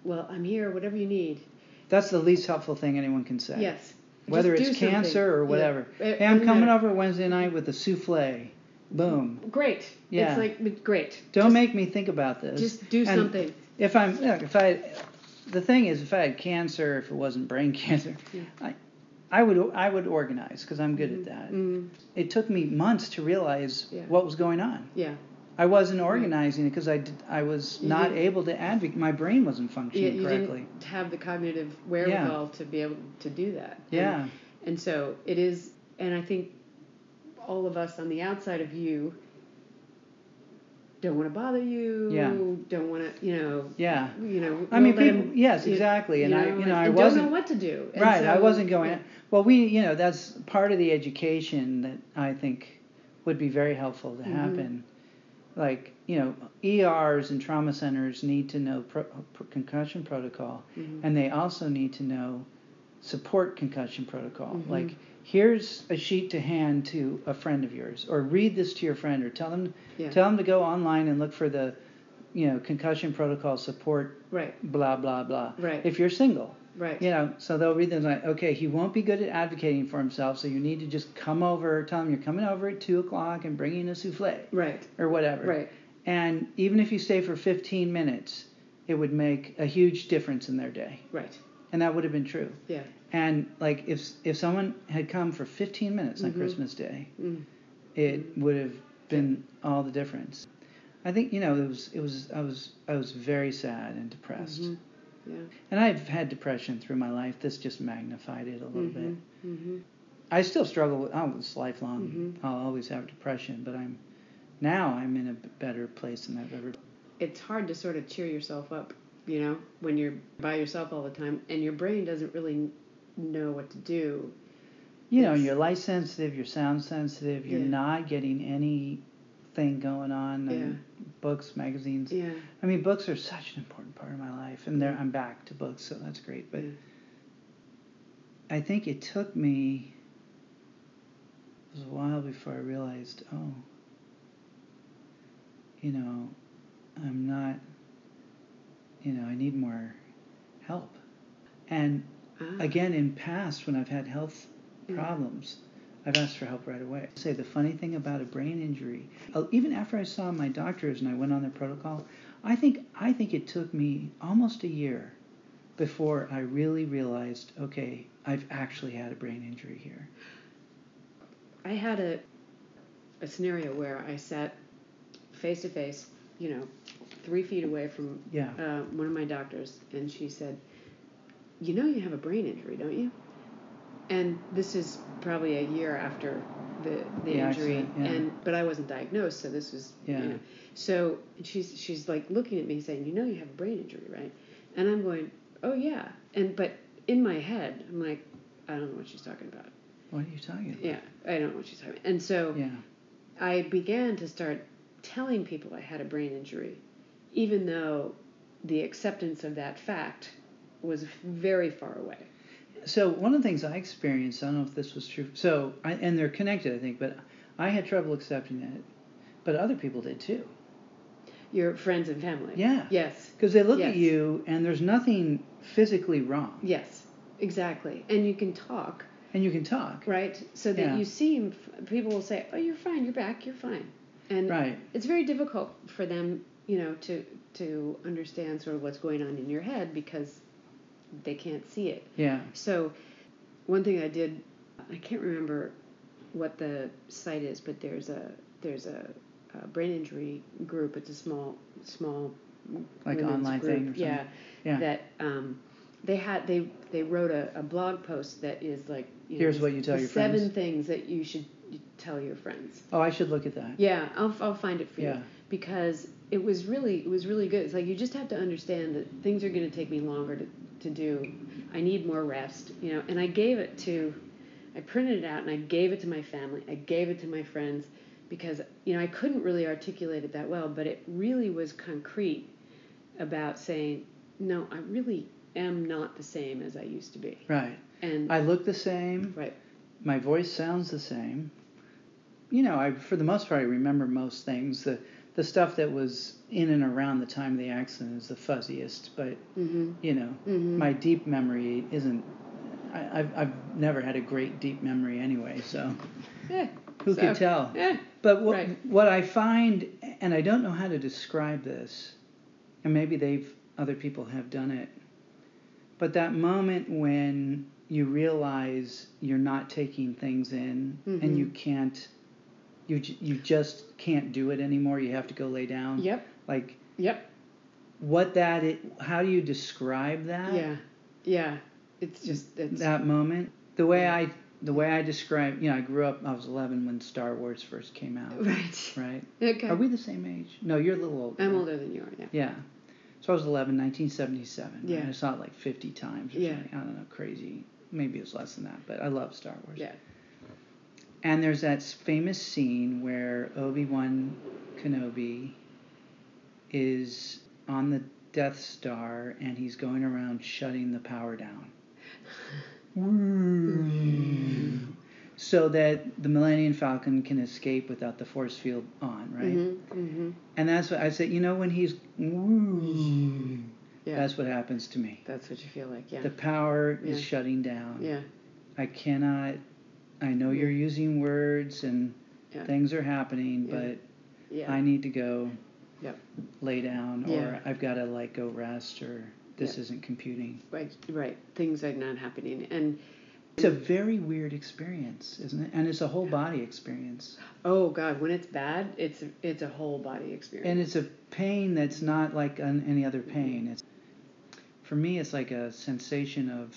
A: "Well, I'm here. Whatever you need."
B: That's the least helpful thing anyone can say.
A: Yes.
B: whether
A: Just
B: it's
A: do something.
B: cancer or
A: Yeah.
B: whatever.
A: It
B: Hey, I'm coming
A: matter.
B: over Wednesday night with a souffle. Boom.
A: Great.
B: Yeah.
A: It's like great.
B: Don't
A: Just-
B: make me think about this.
A: Just do
B: And
A: something.
B: If I'm, look, if I, the thing is, if I had cancer, if it wasn't brain cancer,
A: Yeah.
B: I, I would, I would organize because I'm good at that.
A: Mm,
B: It took me months to realize
A: Yeah.
B: what was going on.
A: yeah.
B: I wasn't organizing it because I, did, I was
A: You
B: not able to advocate. My brain wasn't
A: Yeah,
B: functioning
A: you
B: correctly.
A: didn't have the cognitive wherewithal to be able to do that. And-
B: Yeah.
A: And so it is, and I think all of us on the outside of you don't want to bother you.
B: Yeah.
A: Don't want to, you know.
B: Yeah.
A: You know.
B: I mean, people.
A: 'em-
B: yes,
A: you-
B: exactly. And I, you know, I wasn't.
A: don't know what to do. And
B: Right, I wasn't going. Well, we, you know, that's part of the education that I think would be very helpful to
A: Mhm.
B: happen. Like, you know, ERs and trauma centers need to know pro, concussion protocol,
A: Mhm.
B: and they also need to know support concussion protocol.
A: Mhm.
B: Like, here's a sheet to hand to a friend of yours, or read this to your friend, or tell them
A: Yeah.
B: tell them to go online and look for the, you know, concussion protocol support.
A: Right.
B: Blah blah blah.
A: Right.
B: If you're single.
A: Right.
B: You know, so they'll read them like, okay, he won't be good at advocating for himself, so you need to just come over, tell him you're coming over at two o'clock and bringing a souffle
A: Right.
B: or whatever.
A: Right.
B: And even if you stay for 15 minutes, it would make a huge difference in their day,
A: Right.
B: and that would have been true.
A: Yeah.
B: And like if if someone had come for 15 minutes on
A: Mhm.
B: Christmas Day,
A: Mm.
B: it would have been all the difference. I think you know it was it was I was I was very sad and depressed.
A: Mhm. Yeah.
B: And I've had depression through my life. This just magnified it a little bit.
A: Mhm. Mhm.
B: I still struggle with. Oh, it's lifelong.
A: Mhm.
B: I'll always have depression, but I'm now I'm in a better place than I've ever. been.
A: it's hard to sort of cheer yourself up, you know, when you're by yourself all the time and your brain doesn't really know what to do.
B: You know, you're light sensitive, you're sound sensitive, you're
A: Yeah.
B: not getting anything going on.
A: Yeah.
B: Books, magazines.
A: Yeah.
B: I mean, books are such an important part of my life, and there I'm back to books, so that's great. But
A: Yeah.
B: I think it took me. It was a while before I realized, oh, you know, I'm not. You know, I need more help. And
A: Ah.
B: again, in past when I've had health
A: Yeah.
B: problems, I've asked for help right away. Say the funny thing about a brain injury, uh, even after I saw my doctors and I went on their protocol, I think I think it took me almost a year before I really realized, okay, I've actually had a brain injury here.
A: I had a a scenario where I sat face to face, you know, three feet away from
B: Yeah.
A: uh, one of my doctors, and she said, "You know, you have a brain injury, don't you?" And this is probably a year after the the
B: The
A: injury,
B: accident, yeah.
A: and but I wasn't diagnosed, so this was
B: Yeah.
A: You know, so she's she's like looking at me saying, "You know, you have a brain injury, right?" And I'm going, "Oh yeah," and but in my head, I'm like, "I don't know what she's talking about."
B: What are you talking about?
A: Yeah, I don't know what she's talking about. And so
B: Yeah.
A: I began to start telling people I had a brain injury, even though the acceptance of that fact was very far away.
B: So one of the things I experienced, I don't know if this was true. So I, and they're connected, I think, but I had trouble accepting it, but other people did too.
A: Your friends and family.
B: Yeah.
A: Yes.
B: Because they look
A: Yes.
B: at you and there's nothing physically wrong,
A: Yes. Exactly. And you can talk,
B: and you can talk.
A: right? So that
B: Yeah.
A: you seem, people will say, oh, you're fine, you're back, you're fine. And
B: Right.
A: it's very difficult for them, you know, to to understand sort of what's going on in your head because they can't see it.
B: Yeah.
A: So, one thing I did, I can't remember what the site is, but there's a there's a, a brain injury group. It's a small small
B: Like online
A: group.
B: thing or?
A: Yeah,
B: Yeah.
A: that um, they had they they wrote a, a blog post that is like you know,
B: Here's what you tell your
A: seven
B: friends.
A: things that you should tell your friends.
B: Oh, I should look at that.
A: Yeah, I'll, I'll find it for
B: Yeah.
A: you because it was really it was really good. It's like you just have to understand that things are going to take me longer to, to do. I need more rest, you know. And I gave it to, I printed it out and I gave it to my family. I gave it to my friends because you know I couldn't really articulate it that well, but it really was concrete about saying no, I really am not the same as I used to be.
B: Right.
A: And
B: I look the same.
A: right,
B: My voice sounds the same. You know, I for the most part I remember most things. The the stuff that was in and around the time of the accident is the fuzziest, but
A: mm-hmm,
B: you know,
A: mm-hmm.
B: my deep memory isn't. I, I've I've never had a great deep memory anyway, so
A: yeah,
B: who
A: so,
B: could tell?
A: Yeah,
B: But what
A: Right.
B: what I find, and I don't know how to describe this, and maybe they've other people have done it, but that moment when you realize you're not taking things in
A: Mhm.
B: and you can't, you you just can't do it anymore. You have to go lay down.
A: yep,
B: Like
A: yep.
B: what that it? how do you describe that?
A: Yeah, yeah. It's just it's
B: that moment. The way
A: Yeah.
B: I the way I describe, you know, I grew up. I was 11 when Star Wars first came out.
A: right.
B: Right.
A: Okay.
B: Are we the same age? No, you're a little older.
A: I'm older than you are. Yeah.
B: Yeah. So I was 11, 1977. right?
A: Yeah.
B: I saw it like 50 times or
A: Yeah.
B: something. I don't know, crazy. Maybe it was less than that, but I love Star Wars.
A: Yeah.
B: And there's that famous scene where Obi Wan Kenobi is on the Death Star and he's going around shutting the power down. so that the Millennium Falcon can escape without the force field on, right?
A: Mm-hmm. Mm-hmm.
B: And that's what I said, you know, when he's.
A: Yeah.
B: That's what happens to me.
A: That's what you feel like. Yeah.
B: The power is shutting down.
A: yeah.
B: I cannot. I know you're mm-hmm. using words and
A: Yeah.
B: things are happening,
A: Yeah.
B: but
A: Yeah.
B: I need to go
A: Yep.
B: lay down, or I've got to like go rest, or this
A: Yeah.
B: isn't computing.
A: right. Right. Things are not happening, and
B: It's a very weird experience, isn't it? And it's a whole body experience,
A: oh god, when it's bad, it's it's a whole body experience.
B: and it's a pain that's not like an, any other pain. Mm-hmm. It's for me, it's like a sensation of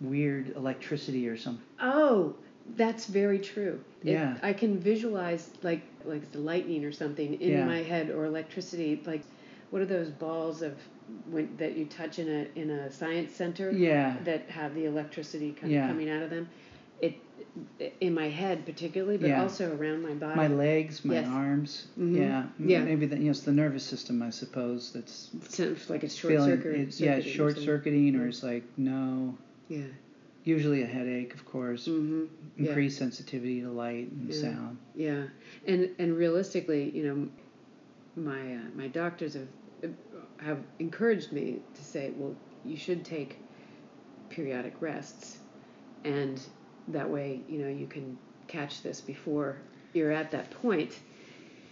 B: weird electricity or something.
A: Oh, that's very true. It-
B: Yeah.
A: I can visualize like like it's lightning or something in
B: Yeah.
A: my head or electricity. Like, what are those balls of when that you touch in a in a science center
B: Yeah.
A: that have the electricity kind
B: Yeah.
A: of coming out of them? It in my head particularly, but
B: Yeah.
A: also around my body.
B: My legs, my
A: Yes.
B: arms.
A: Mhm.
B: Yeah.
A: Yeah.
B: Maybe the, you know, it's the nervous system, I suppose, that's
A: Sounds like it's short
B: feeling.
A: circuit.
B: It's, yeah, it's short circuiting, or it's like no.
A: Yeah.
B: Usually a headache, of course.
A: Mm-hmm. Yeah.
B: Increased sensitivity to light and
A: Yeah.
B: sound.
A: Yeah, and and realistically, you know, my uh, my doctors have have encouraged me to say, well, you should take periodic rests, and that way, you know, you can catch this before you're at that point.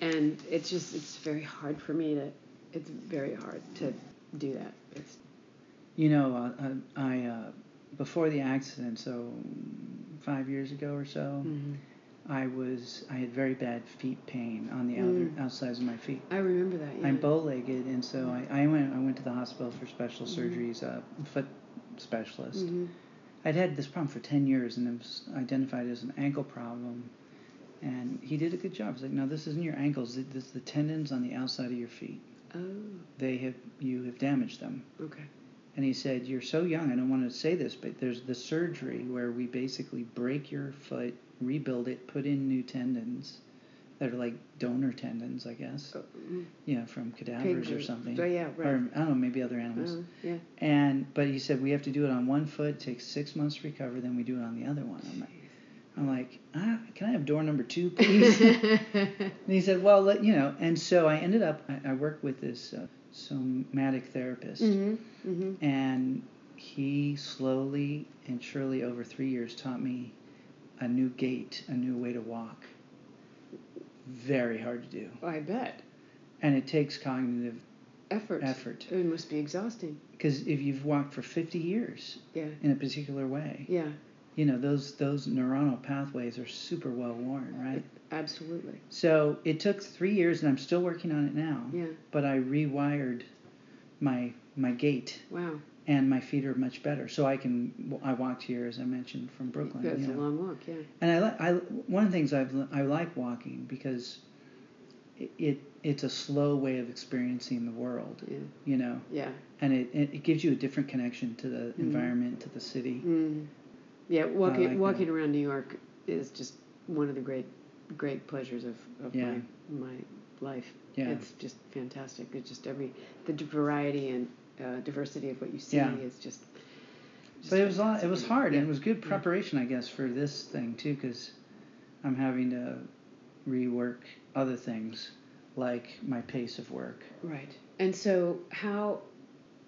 A: And it's just it's very hard for me to. It's very hard to do that. It's
B: You know, uh, uh, I uh, before the accident, so five years ago or so,
A: Mm-hmm.
B: I was I had very bad feet pain on the outer
A: Mm.
B: outsides of my feet.
A: I remember that. Yeah.
B: I'm bow-legged, and so I, I went I went to the hospital for special
A: Mhm.
B: surgeries, uh, foot specialist.
A: hmm
B: I'd had this problem for ten years, and it was identified as an ankle problem. And he did a good job. He's like, "No, this isn't your ankles. This is the tendons on the outside of your feet.
A: Oh,
B: They have you have damaged them."
A: okay.
B: And he said, You're so young, I don't want to say this, but there's the surgery where we basically break your foot, rebuild it, put in new tendons that are like donor tendons, I guess,
A: Oh, mm.
B: you know, from cadavers
A: Pigs
B: or something.
A: Oh, yeah, right.
B: Or, I don't know, maybe other animals.
A: Oh, yeah.
B: And, but he said, We have to do it on one foot, takes six months to recover, then we do it on the other one. I'm like, I'm like ah, Can I have door number two, please? and he said, Well, let, you know, and so I ended up, I, I worked with this uh, somatic therapist
A: hmm hmm
B: and he slowly and surely over three years taught me a new gait, a new way to walk. Very hard to do.
A: I bet.
B: And it takes cognitive
A: Effort.
B: effort.
A: It must be exhausting.
B: Because if you've walked for 50 years
A: Yeah.
B: in a particular way,
A: Yeah.
B: you know, those, those neuronal pathways are super well worn, right?
A: Absolutely.
B: So it took three years, and I'm still working on it now,
A: Yeah.
B: but I rewired my, my gait.
A: Wow.
B: and my feet are much better. So I can I walked here as I mentioned from Brooklyn.
A: That's
B: you
A: a long walk. Yeah.
B: And I like I one of the things I've I like walking because it, it it's a slow way of experiencing the world.
A: Yeah.
B: You know,
A: Yeah.
B: and it it, gives you a different connection to the
A: Mhm.
B: environment, to the city.
A: Mm. Yeah. Walking
B: like
A: walking around New York is just one of the great great pleasures of, of
B: Yeah.
A: my my life.
B: Yeah.
A: It's just fantastic. It's just every the variety and uh, diversity of what you see
B: Yeah.
A: is just. just
B: But it was lot, it was hard
A: Yeah.
B: and it was good preparation, I guess, for this thing too, because I'm having to rework other things like my pace of work.
A: Right. And so how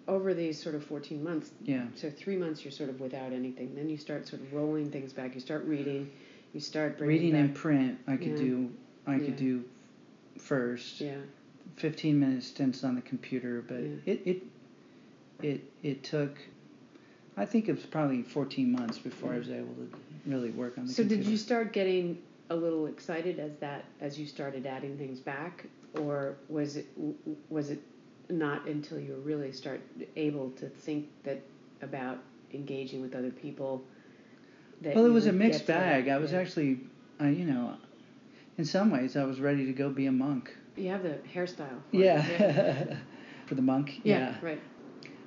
A: over these sort of 14 months
B: Yeah.
A: so three months you're sort of without anything then you start sort of rolling things back you start reading you start bringing
B: Reading in print, I could
A: Yeah.
B: do. I
A: Yeah.
B: could do first.
A: yeah
B: 15 minute stints on the computer, but
A: Yeah.
B: it, it it it took. I think it was probably 14 months before I was able to really work on the
A: so
B: computer.
A: did you start getting a little excited as that as you started adding things back or was it was it not until you really start able to think that about engaging with other people
B: Well, it was a mixed
A: get to that?
B: bag. I was
A: Yeah.
B: actually, uh, you know, in some ways, I was ready to go be a monk.
A: you have the hairstyle for it,
B: Yeah. For the monk.
A: yeah, right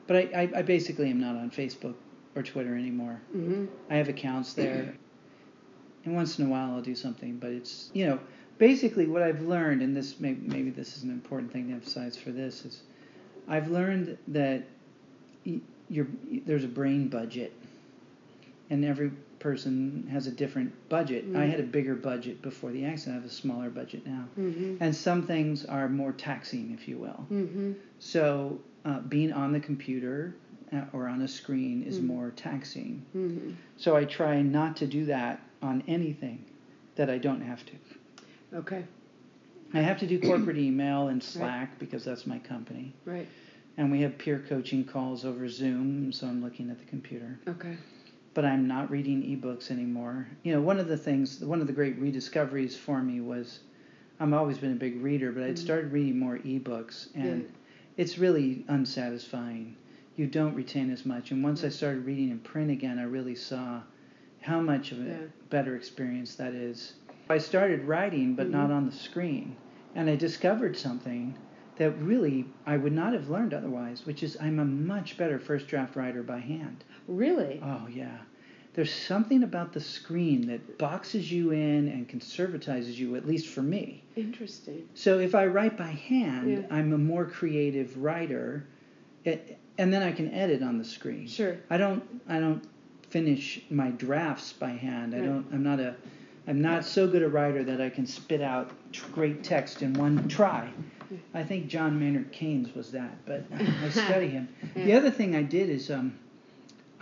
B: But I, I, I basically am not on Facebook or Twitter anymore.
A: mm-hmm.
B: I have accounts there, and once in a while I'll do something. But it's you know basically what I've learned, and this may, maybe this is an important thing to emphasize for this is, I've learned that your there's a brain budget, and every person has a different budget. I
A: Mhm.
B: had a bigger budget before the accident. I have a smaller budget now,
A: Mm-hmm.
B: and some things are more taxing, if you will.
A: Mm-hmm.
B: So uh, being on the computer uh, or on a screen is
A: Mhm.
B: more taxing.
A: Mm-hmm.
B: So I try not to do that on anything that I don't have to.
A: Okay.
B: I have to do corporate email and Slack because that's my company.
A: Right.
B: And we have peer coaching calls over Zoom, so I'm looking at the computer.
A: Okay.
B: But I'm not reading ebooks anymore. You know, one of the things, one of the great rediscoveries for me was I've always been a big reader, but I'd
A: Mhm.
B: started reading more ebooks and
A: Yeah.
B: it's really unsatisfying. You don't retain as much. And once I started reading in print again, I really saw how much of a
A: Yeah.
B: better experience that is. I started writing, but
A: Mhm.
B: not on the screen. And I discovered something that really I would not have learned otherwise, which is I'm a much better first draft writer by hand.
A: Really?
B: Oh, yeah. There's something about the screen that boxes you in and conservatizes you, at least for me.
A: Interesting.
B: So if I write by hand,
A: Yeah.
B: I'm a more creative writer, it, and then I can edit on the screen.
A: Sure.
B: I don't I don't finish my drafts by hand. I don't. I'm not a I'm not so good a writer that I can spit out great text in one try. I think John Maynard Keynes was that, but I study him. The other thing I did is um,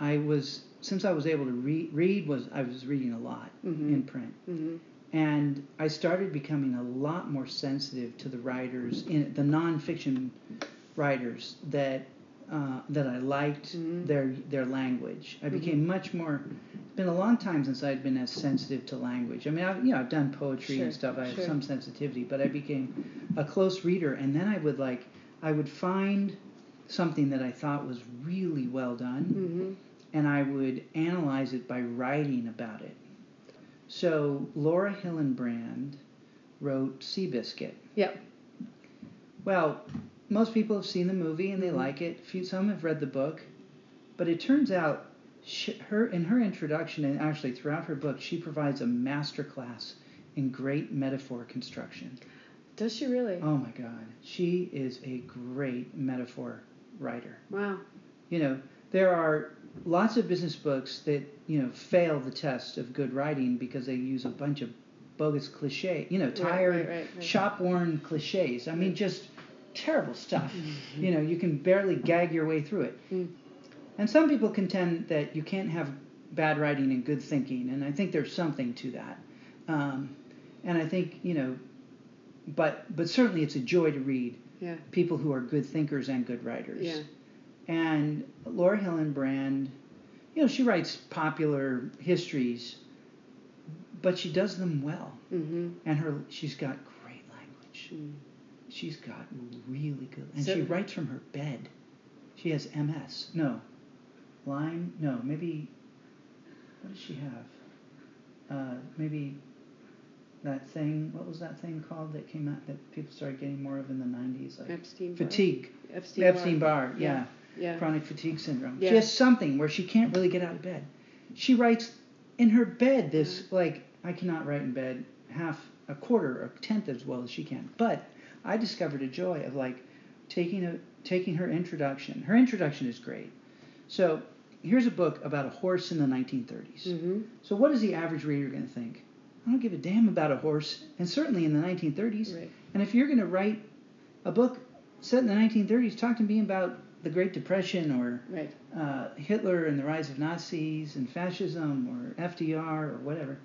B: I was since I was able to read read was I was reading a lot
A: Mhm.
B: in print,
A: Mm-hmm.
B: and I started becoming a lot more sensitive to the writers in the nonfiction writers that uh, that I liked
A: Mhm.
B: their their language. I became much more. It's been a long time since I'd been as sensitive to language. I mean, I've, you know, I've done poetry
A: Sure,
B: and stuff. I have
A: sure.
B: some sensitivity, but I became a close reader, and then I would like I would find something that I thought was really well done,
A: Mm-hmm.
B: And I would analyze it by writing about it. So Laura Hillenbrand wrote Seabiscuit.
A: Yep.
B: Well, most people have seen the movie and they
A: Mhm.
B: like it. Few, some have read the book, but it turns out she, her in her introduction and actually throughout her book, she provides a master class in great metaphor construction.
A: Does she really?
B: Oh my God, she is a great metaphor writer.
A: Wow.
B: You know, there are lots of business books that you know fail the test of good writing because they use a bunch of bogus cliche. You know, tired,
A: right, right, right.
B: shop-worn cliches. I mean, just terrible stuff.
A: Mhm.
B: You know, you can barely gag your way through it.
A: Mm.
B: And some people contend that you can't have bad writing and good thinking, and I think there's something to that. Um, and I think you know, but but certainly it's a joy to read
A: Yeah.
B: people who are good thinkers and good writers.
A: Yeah.
B: And Laura Hillenbrand, you know, she writes popular histories, but she does them well.
A: Mm-hmm.
B: And her she's got great language.
A: Mm.
B: She's got really good, and
A: So-
B: she writes from her bed. She has MS. No, Lyme. No, maybe. What does she have? Uh, maybe that thing. What was that thing called that came out that people started getting more of in the '90s? Like
A: Epstein.
B: Fatigue.
A: Epstein.
B: Epstein Barr.
A: Yeah.
B: Yeah.
A: Yeah.
B: Chronic fatigue syndrome.
A: Yeah.
B: She has something where she can't really get out of bed. She writes in her bed this
A: Mm.
B: like I cannot write in bed half a quarter or tenth as well as she can. But I discovered a joy of like taking a taking her introduction. Her introduction is great. So here's a book about a horse in the 1930s.
A: Mm-hmm.
B: So what is the average reader going to think? I don't give a damn about a horse, and certainly in the 1930s.
A: Right.
B: And if you're going to write a book set in the 1930s, talk to me about the Great Depression or
A: Right.
B: uh, Hitler and the rise of Nazis and fascism or FDR or whatever.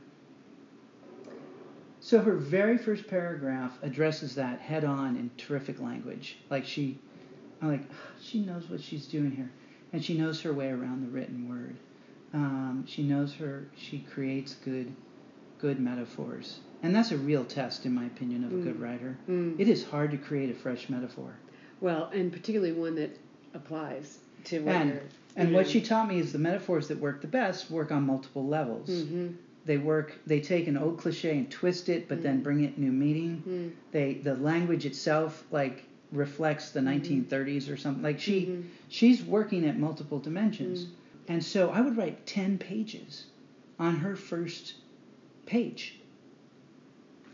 B: So her very first paragraph addresses that head on in terrific language. Like she, I'm like, "Ah, she knows what she's doing here, and she knows her way around the written word. Um, she knows her. She creates good, good metaphors, and that's a real test, in my opinion, of a good
A: Mm.
B: writer.
A: Mm.
B: It is hard to create a fresh metaphor.
A: Well, and particularly one that applies to what
B: And-. And what she taught me is the metaphors that work the best work on multiple levels.
A: Mm-hmm.
B: They work. They take an old cliche and twist it, but then
A: Mm.
B: bring it new meaning.
A: Mm.
B: They the language itself like reflects the 1930s or something. Like she
A: Mhm.
B: she's working at multiple dimensions.
A: Mm.
B: And so I would write 10 pages on her first page.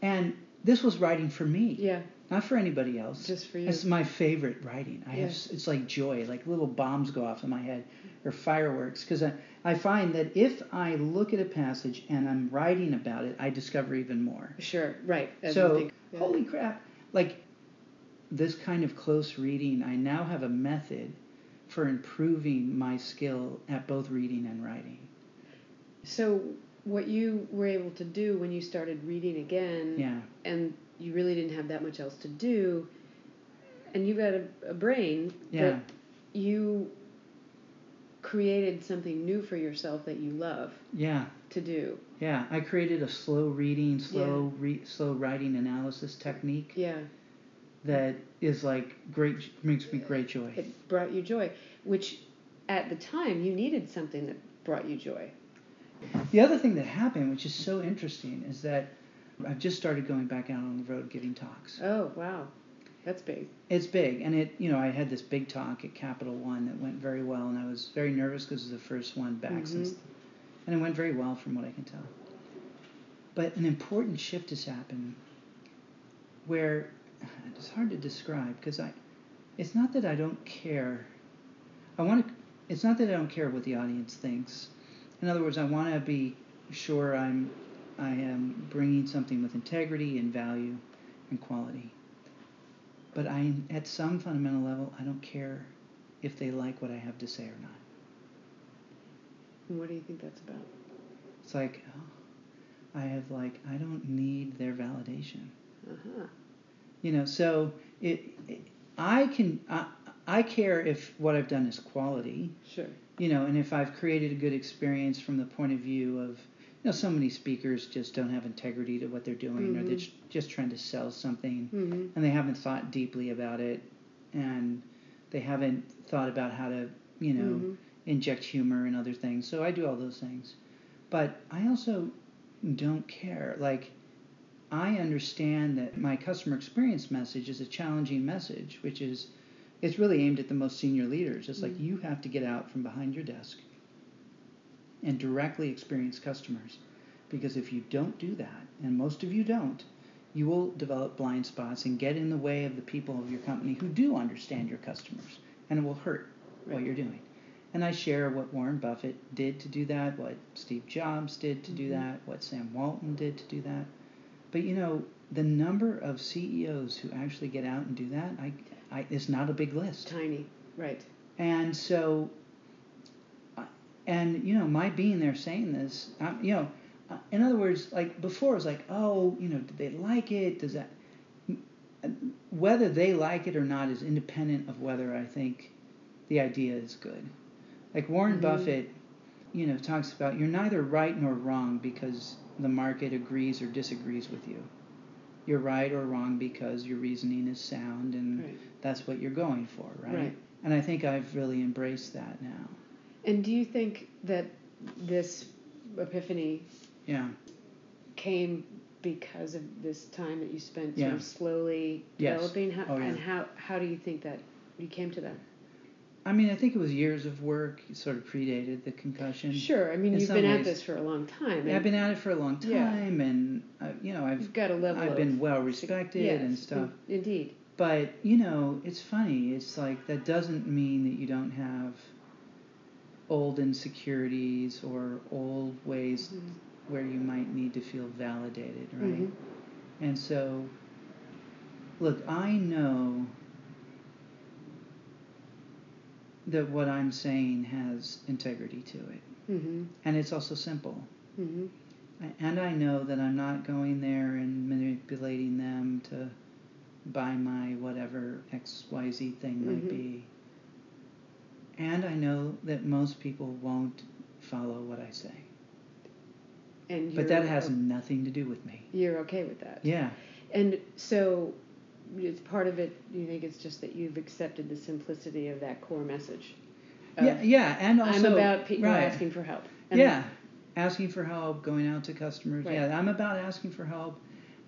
B: And this was writing for me,
A: Yeah,
B: not for anybody else.
A: just for you.
B: It's my favorite writing. I have
A: Yeah.
B: s- it's like joy, like little bombs go off in my head or fireworks because I, I find that if I look at a passage and I'm writing about it, I discover even more.
A: Sure. Right.
B: So,
A: think- yeah.
B: holy crap. Like this kind of close reading, I now have a method for improving my skill at both reading and writing.
A: So what you were able to do when you started reading again,
B: Yeah.
A: and you really didn't have that much else to do, and you've got a, a brain
B: Yeah.
A: that you created something new for yourself that you love
B: Yeah.
A: to do.
B: Yeah. I created a slow reading, slow re- slow writing analysis technique
A: Yeah,
B: that is like great makes me great joy.
A: it brought you joy, which at the time you needed something that brought you joy.
B: The other thing that happened, which is so interesting, is that I've just started going back out on the road giving talks.
A: Oh wow, that's big.
B: It's big, and it you know I had this big talk at Capital One that went very well, and I was very nervous because it was the first one back
A: Mhm.
B: since, and it went very well from what I can tell. But an important shift has happened, where it's hard to describe because I, it's not that I don't care. I want to. It's not that I don't care what the audience thinks. In other words, I want to be sure I'm, I am bringing something with integrity and value, and quality. But I, at some fundamental level, I don't care if they like what I have to say or not.
A: And what do you think that's about?
B: It's like, oh, I have like, I don't need their validation.
A: Uh huh.
B: You know, so it, it I can, I, I care if what I've done is quality.
A: Sure.
B: You know, and if I've created a good experience from the point of view of, you know, so many speakers just don't have integrity to what they're doing, or they're
A: Mhm.
B: just trying to sell something.
A: Mm-hmm.
B: and they haven't thought deeply about it and they haven't thought about how to you know
A: Mhm.
B: inject humor and other things so i do all those things but i also don't care like i understand that my customer experience message is a challenging message which is it's really aimed at the most senior leaders it's like
A: Mhm.
B: you have to get out from behind your desk and directly experience customers because if you don't do that and most of you don't you will develop blind spots and get in the way of the people of your company who do understand your customers and it will hurt what you're doing and i share what warren buffett did to do that what steve jobs did to do
A: Mhm.
B: that what sam walton did to do that but you know the number of ceos who actually get out and do that i, I is not a big list
A: Tiny. Right.
B: and so, and you know, my being there saying this, uh, you know, uh, in other words, like before, it was like, oh, you know, did they like it? Does that, whether they like it or not is independent of whether I think the idea is good. Like Warren
A: Mhm.
B: Buffett, you know, talks about you're neither right nor wrong because the market agrees or disagrees with you. You're right or wrong because your reasoning is sound and
A: Right.
B: that's what you're going for, right?
A: Right.
B: And I think I've really embraced that now.
A: And do you think that this epiphany
B: Yeah.
A: came because of this time that you spent
B: Yeah.
A: sort of slowly
B: Yes.
A: developing? How,
B: Oh, yeah.
A: And how how do you think that you came to that?
B: I mean, I think it was years of work, sort of predated the concussion.
A: Sure. I mean,
B: in
A: you've been at this for a long time.
B: Yeah, I've been at it for a long
A: Yeah.
B: time, and uh, you know, I've
A: You've got a level.
B: I've been well respected
A: yes,
B: and stuff.
A: in- indeed.
B: But you know, it's funny. It's like that doesn't mean that you don't have old insecurities or old ways
A: Mhm.
B: where you might need to feel validated, right?
A: Mhm.
B: And so, look, I know that what I'm saying has integrity to it,
A: Mhm.
B: and it's also simple.
A: Mhm.
B: And I know that I'm not going there and manipulating them to buy my whatever XYZ thing might
A: Mhm.
B: be. And I know that most people won't follow what I say.
A: And
B: But that has
A: o-
B: nothing to do with me.
A: you're okay with that.
B: Yeah.
A: And so, it's part of it. You think it's just that you've accepted the simplicity of that core message.
B: Yeah, yeah, and also
A: I'm about people
B: right.
A: asking for help. And
B: yeah, asking for help, going out to customers.
A: Right.
B: Yeah, I'm about asking for help,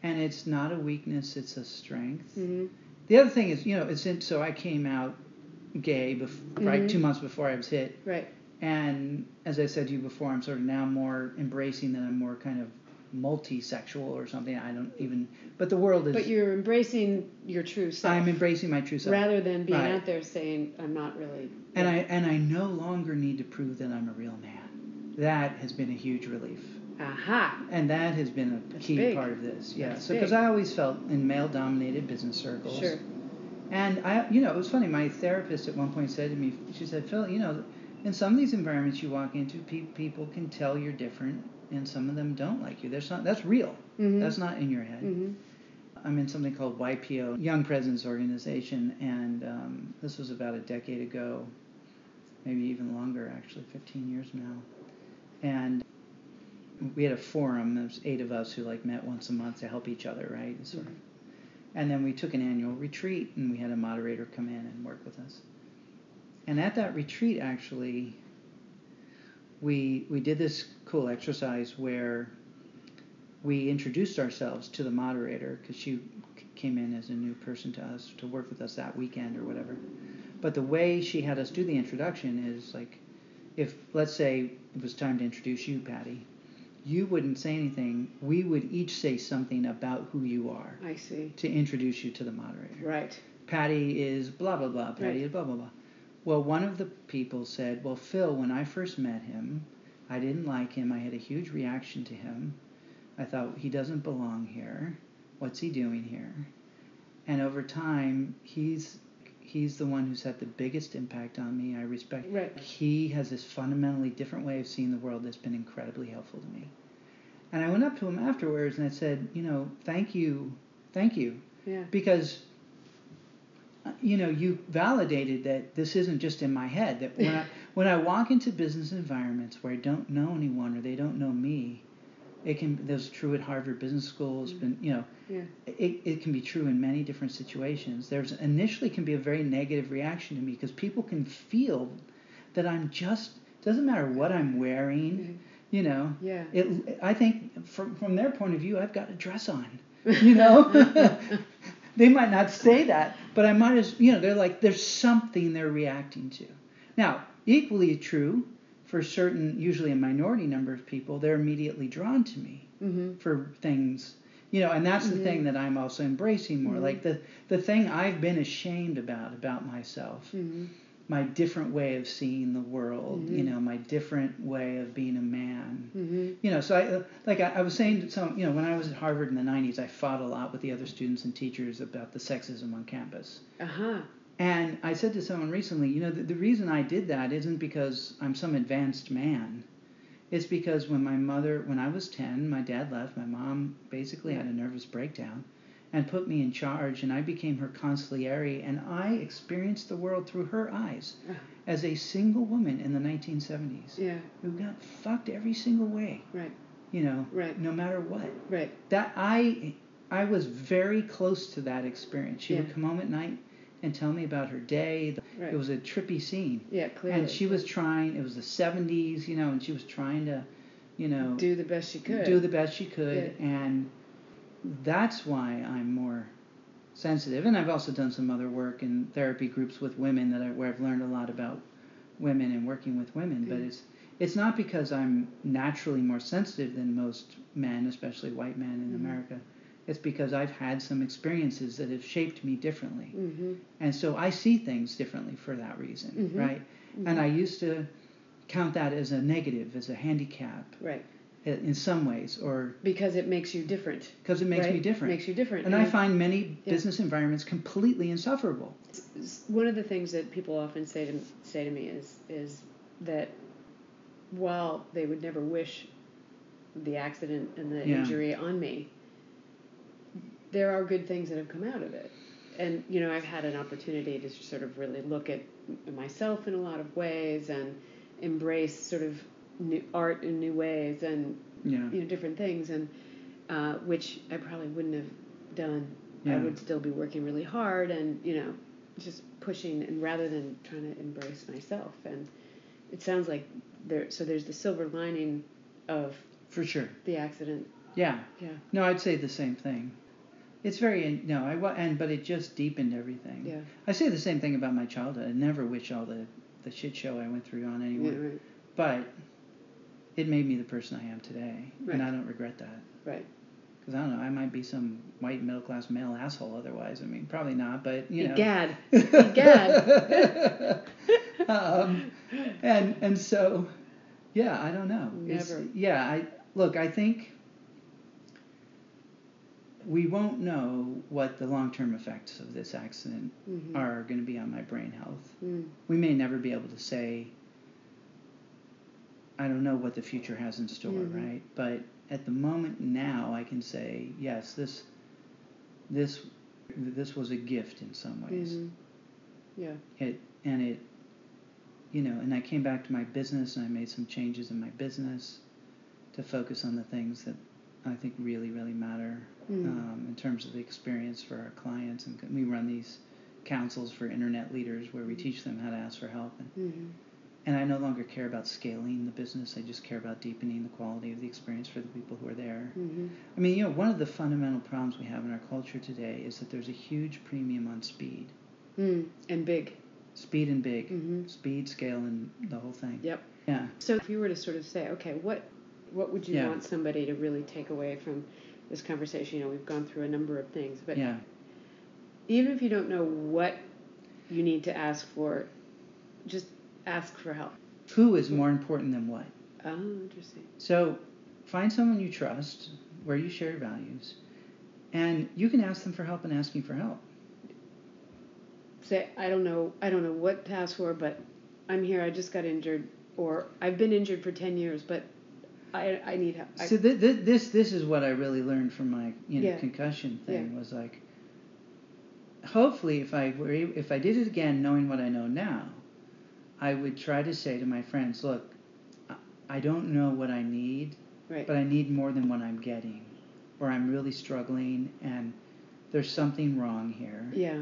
B: and it's not a weakness; it's a strength.
A: Mhm.
B: The other thing is, you know, it's in, so I came out gay, bef- right,
A: Mhm.
B: two months before I was hit,
A: Right.
B: and as I said to you before, I'm sort of now more embracing that I'm more kind of multi-sexual or something. I don't even, but the world is.
A: But you're embracing your true self.
B: I'm embracing my true self,
A: rather than being
B: Right.
A: out there saying I'm not really.
B: and I and I no longer need to prove that I'm a real man. That has been a huge relief.
A: Aha.
B: And that has been a
A: That's
B: key
A: big.
B: part of this. Yeah.
A: That's
B: so because. I always felt in male-dominated business circles.
A: Sure.
B: And I, you know, it was funny. My therapist at one point said to me, she said, "Phil, you know, in some of these environments you walk into, pe- people can tell you're different, and some of them don't like you. There's not. That's real.
A: Mhm.
B: That's not in your head.
A: Mhm.
B: I'm in something called YPO, Young Presidents Organization, and um, this was about a decade ago, maybe even longer, actually, 15 years now. And we had a forum. There was eight of us who like met once a month to help each other, right? Sort of. And then we took an annual retreat, and we had a moderator come in and work with us. And at that retreat, actually, we we did this cool exercise where we introduced ourselves to the moderator because she came in as a new person to us to work with us that weekend or whatever. But the way she had us do the introduction is like, if let's say it was time to introduce you, Patty, you wouldn't say anything. We would each say something about who you are
A: I see.
B: to introduce you to the moderator.
A: Right.
B: Patty is blah blah blah. Patty
A: Right.
B: is blah blah blah. Well, one of the people said, "Well, Phil, when I first met him, I didn't like him. I had a huge reaction to him. I thought he doesn't belong here. What's he doing here?" And over time, he's he's the one who's had the biggest impact on me. I respect.
A: Right.
B: He has this fundamentally different way of seeing the world that's been incredibly helpful to me. And I went up to him afterwards and I said, you know, thank you, thank you
A: Yeah.
B: because uh, you know you validated that this isn't just in my head that when I when I walk into business environments where I don't know anyone or they don't know me it can that's true at Harvard Business School it's been you know
A: Yeah.
B: it, it can be true in many different situations. There's initially can be a very negative reaction to me because people can feel that I'm just doesn't matter what I'm wearing mm-hmm. you know?
A: Yeah.
B: it I think from from their point of view I've got a dress on you know? They might not say that but i might as you know they're like there's something they're reacting to. Now equally true for certain usually a minority number of people they're immediately drawn to me
A: Mm-hmm.
B: for things you know and that's the
A: Mhm.
B: thing that i'm also embracing more
A: Mhm.
B: like the the thing i've been ashamed about about myself
A: Mm-hmm.
B: my different way of seeing the world you know my different way of being a man
A: Mm-hmm.
B: you know, so I like I, I was saying to some, you know, when I was at Harvard in the '90s, I fought a lot with the other students and teachers about the sexism on campus.
A: Uh huh.
B: And I said to someone recently, you know, the, the reason I did that isn't because I'm some advanced man. It's because when my mother, when I was 10, my dad left. My mom basically had a nervous breakdown and put me in charge, and I became her consigliere, and I experienced the world through her eyes as a single woman in the 1970s
A: Yeah.
B: who got fucked every single way
A: Right.
B: you know
A: Right.
B: no matter what
A: Right.
B: that i i was very close to that experience she would come home at night and tell me about her day
A: Right.
B: it was a trippy scene
A: Yeah. Clearly.
B: and she was trying it was the 70s you know and she was trying to you know
A: do the best she could.
B: do the best she could and that's why i'm more sensitive and i've also done some other work in therapy groups with women that I, where i've learned a lot about women and working with women but it's it's not because i'm naturally more sensitive than most men especially white men in
A: Mhm.
B: america it's because i've had some experiences that have shaped me differently
A: Mm-hmm.
B: and so i see things differently for that reason
A: Mhm.
B: right and i used to count that as a negative as a handicap
A: Right.
B: in some ways or
A: Because it makes you different.
B: because it makes me
A: right?
B: different.
A: Makes you different.
B: and I find many
A: Yeah.
B: business environments completely insufferable.
A: one of the things that people often say to say to me is is that while they would never wish the accident and the
B: Yeah.
A: injury on me, there are good things that have come out of it. And you know, I've had an opportunity to sort of really look at myself in a lot of ways and embrace sort of new art in new ways and
B: Yeah.
A: you know different things and uh, which I probably wouldn't have done. I would still be working really hard and you know just pushing and rather than trying to embrace myself and it sounds like there so there's the silver lining of
B: For sure.
A: the accident.
B: Yeah.
A: Yeah.
B: No, I'd say the same thing. It's very no, I and but it just deepened everything.
A: Yeah.
B: I say the same thing about my childhood. I never wish all the the shit show I went through on anyone,
A: Yeah, right.
B: but it made me the person I am today,
A: Right.
B: and I don't regret that.
A: Right.
B: Because I don't know, I might be some white middle class male asshole otherwise. I mean, probably not, but you know.
A: Egad. Egad.
B: um, and and so, yeah, I don't know. It's-
A: Never.
B: yeah, I look. I think we won't know what the long term effects of this accident
A: Mhm.
B: are going to be on my brain health.
A: Mm.
B: We may never be able to say. I don't know what the future has in store,
A: Mhm.
B: right? But at the moment now, I can say yes. This, this, this was a gift in some ways
A: Mhm. Yeah.
B: it and it you know and i came back to my business and i made some changes in my business to focus on the things that i think really really matter
A: Mhm.
B: um, in terms of the experience for our clients and we run these councils for internet leaders where we teach them how to ask for help and
A: Mhm.
B: and I no longer care about scaling the business. I just care about deepening the quality of the experience for the people who are there.
A: Mm-hmm.
B: I mean, you know, one of the fundamental problems we have in our culture today is that there's a huge premium on speed.
A: Mm. And big.
B: Speed and big.
A: Mm-hmm.
B: Speed, scale, and the whole thing.
A: Yep.
B: Yeah.
A: So if you were to sort of say, okay, what what would you
B: Yeah.
A: want somebody to really take away from this conversation? You know, we've gone through a number of things, but
B: Yeah.
A: even if you don't know what you need to ask for, just ask for help.
B: Who is more important than what?
A: Oh, interesting.
B: So find someone you trust, where you share your values, and you can ask them for help and asking for help.
A: Say, I don't know, I don't know what to ask for, but I'm here. I just got injured, or I've been injured for ten years, but I I need help. I,
B: So th- th- this this is what I really learned from my you know
A: Yeah.
B: concussion thing
A: Yeah.
B: was like. Hopefully, if I were if I did it again, knowing what I know now, I would try to say to my friends, look, I- don't know what I need,
A: right.
B: but I need more than what I'm getting, or I'm really struggling, and there's something wrong here,
A: yeah.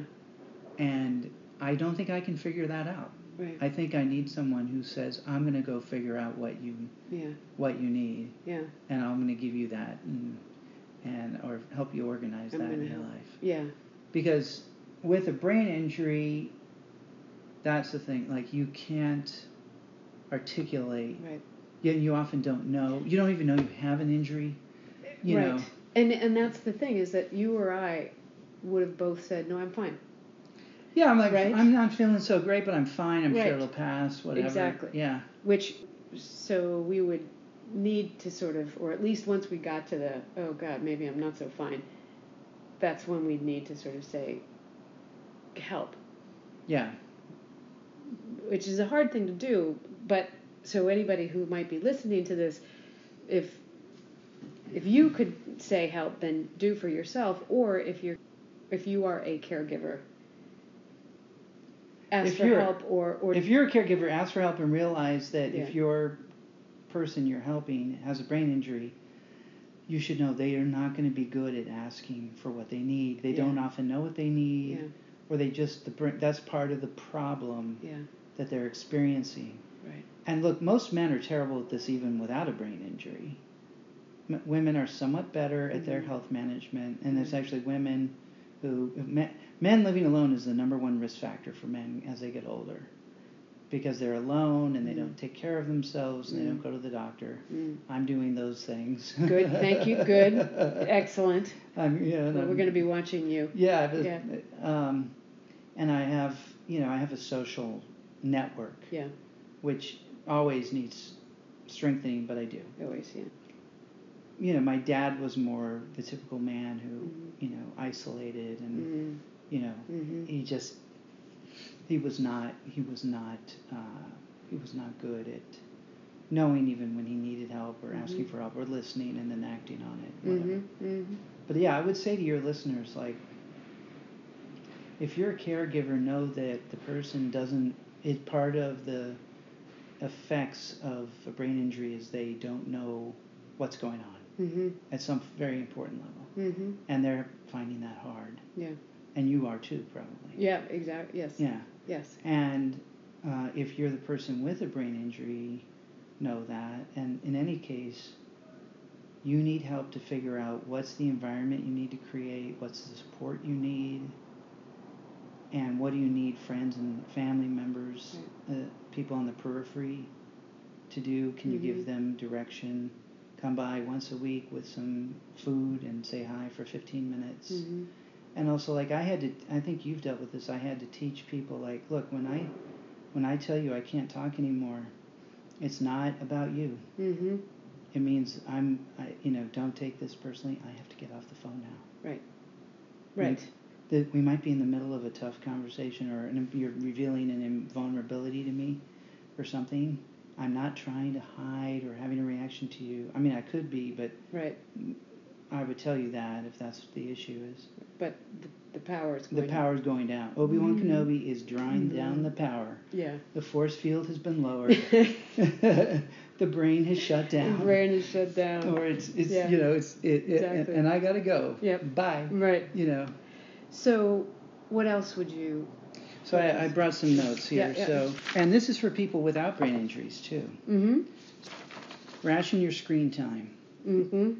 B: and I don't think I can figure that out.
A: Right.
B: I think I need someone who says, I'm going to go figure out what you
A: yeah.
B: what you need,
A: Yeah.
B: and I'm going to give you that, and and or help you organize
A: I'm
B: that in your
A: help.
B: life.
A: Yeah.
B: Because with a brain injury, that's the thing. Like you can't articulate.
A: Right.
B: You, you often don't know. You don't even know you have an injury. You
A: right.
B: know.
A: And and that's the thing is that you or I would have both said, no, I'm fine.
B: Yeah, I'm like
A: Right.
B: I'm not feeling so great, but I'm fine. I'm
A: Right.
B: sure it'll pass. Whatever.
A: Exactly.
B: Yeah.
A: Which, so we would need to sort of, or at least once we got to the, oh God, maybe I'm not so fine. That's when we'd need to sort of say, help,
B: Yeah.
A: which is a hard thing to do. But so anybody who might be listening to this, if if you could say help, then do for yourself, or if you're if you are a caregiver, ask
B: If
A: for
B: you're-
A: help, or or
B: If you're a caregiver, ask for help and realize that
A: Yeah.
B: if your person you're helping has a brain injury, you should know they are not going to be good at asking for what they need. They
A: Yeah.
B: don't often know what they need,
A: yeah,
B: or they just the that's part of the problem
A: yeah,
B: that they're experiencing.
A: right,
B: And look, most men are terrible at this even without a brain injury. M- women are somewhat better at their
A: Mhm.
B: health management, and there's
A: Mhm.
B: actually women who men, men living alone is the number one risk factor for men as they get older, because they're alone and they don't take care of themselves and they don't
A: Mhm.
B: go to the doctor.
A: mm.
B: I'm doing those things.
A: Good, thank you, good. excellent.
B: I'm, yeah,
A: Well, we're going to be watching you.
B: yeah, but,
A: Yeah.
B: Um, and I have, you know, I have a social network,
A: Yeah,
B: which always needs strengthening, but I do.
A: always, yeah.
B: You know, my dad was more the typical man who,
A: Mhm.
B: you know, isolated and,
A: Mm,
B: you know,
A: hmm
B: he just, he was not, he was not, uh, he was not good at knowing even when he needed help or asking
A: Mhm.
B: for help or listening and then acting on it. Whatever.
A: hmm hmm
B: But yeah, I would say to your listeners, like, if you're a caregiver, know that the person doesn't, is part of the effects of a brain injury is they don't know what's going on
A: hmm
B: at some very important level.
A: hmm
B: And they're finding that hard.
A: Yeah.
B: And you are too, probably.
A: Yeah, exactly. Yes.
B: Yeah.
A: Yes.
B: And uh, if you're the person with a brain injury, know that. And in any case, you need help to figure out what's the environment you need to create, what's the support you need, and what do you need friends and family members, uh, people on the periphery to do. Can you
A: Mhm.
B: give them direction? Come by once a week with some food and say hi for 15 minutes
A: hmm
B: and also like i had to i think you've dealt with this i had to teach people like look when i when i tell you i can't talk anymore it's not about you
A: hmm
B: it means i'm I, you know don't take this personally i have to get off the phone now
A: Right. Right.
B: That we might be in the middle of a tough conversation or an, you're revealing an vulnerability to me or something i'm not trying to hide or having a reaction to you i mean i could be but
A: Right.
B: I would tell you that if that's what the issue is
A: But the, the power is
B: the
A: going.
B: power's going down obi-wan
A: Mhm.
B: kenobi is drawing
A: Mhm.
B: down the power
A: Yeah.
B: The force field has been lowered. the brain has shut
A: The
B: down.
A: brain is shut down.
B: Or it's, it's
A: Yeah.
B: you know, it's, it, it and, and I gotta go.
A: Yep.
B: Bye.
A: Right.
B: You know.
A: So, what else would you?
B: So I, I brought some notes here.
A: Yeah, yeah.
B: So, and this is for people without brain injuries too.
A: Mm-hmm.
B: Ration your screen time.
A: Mm-hmm.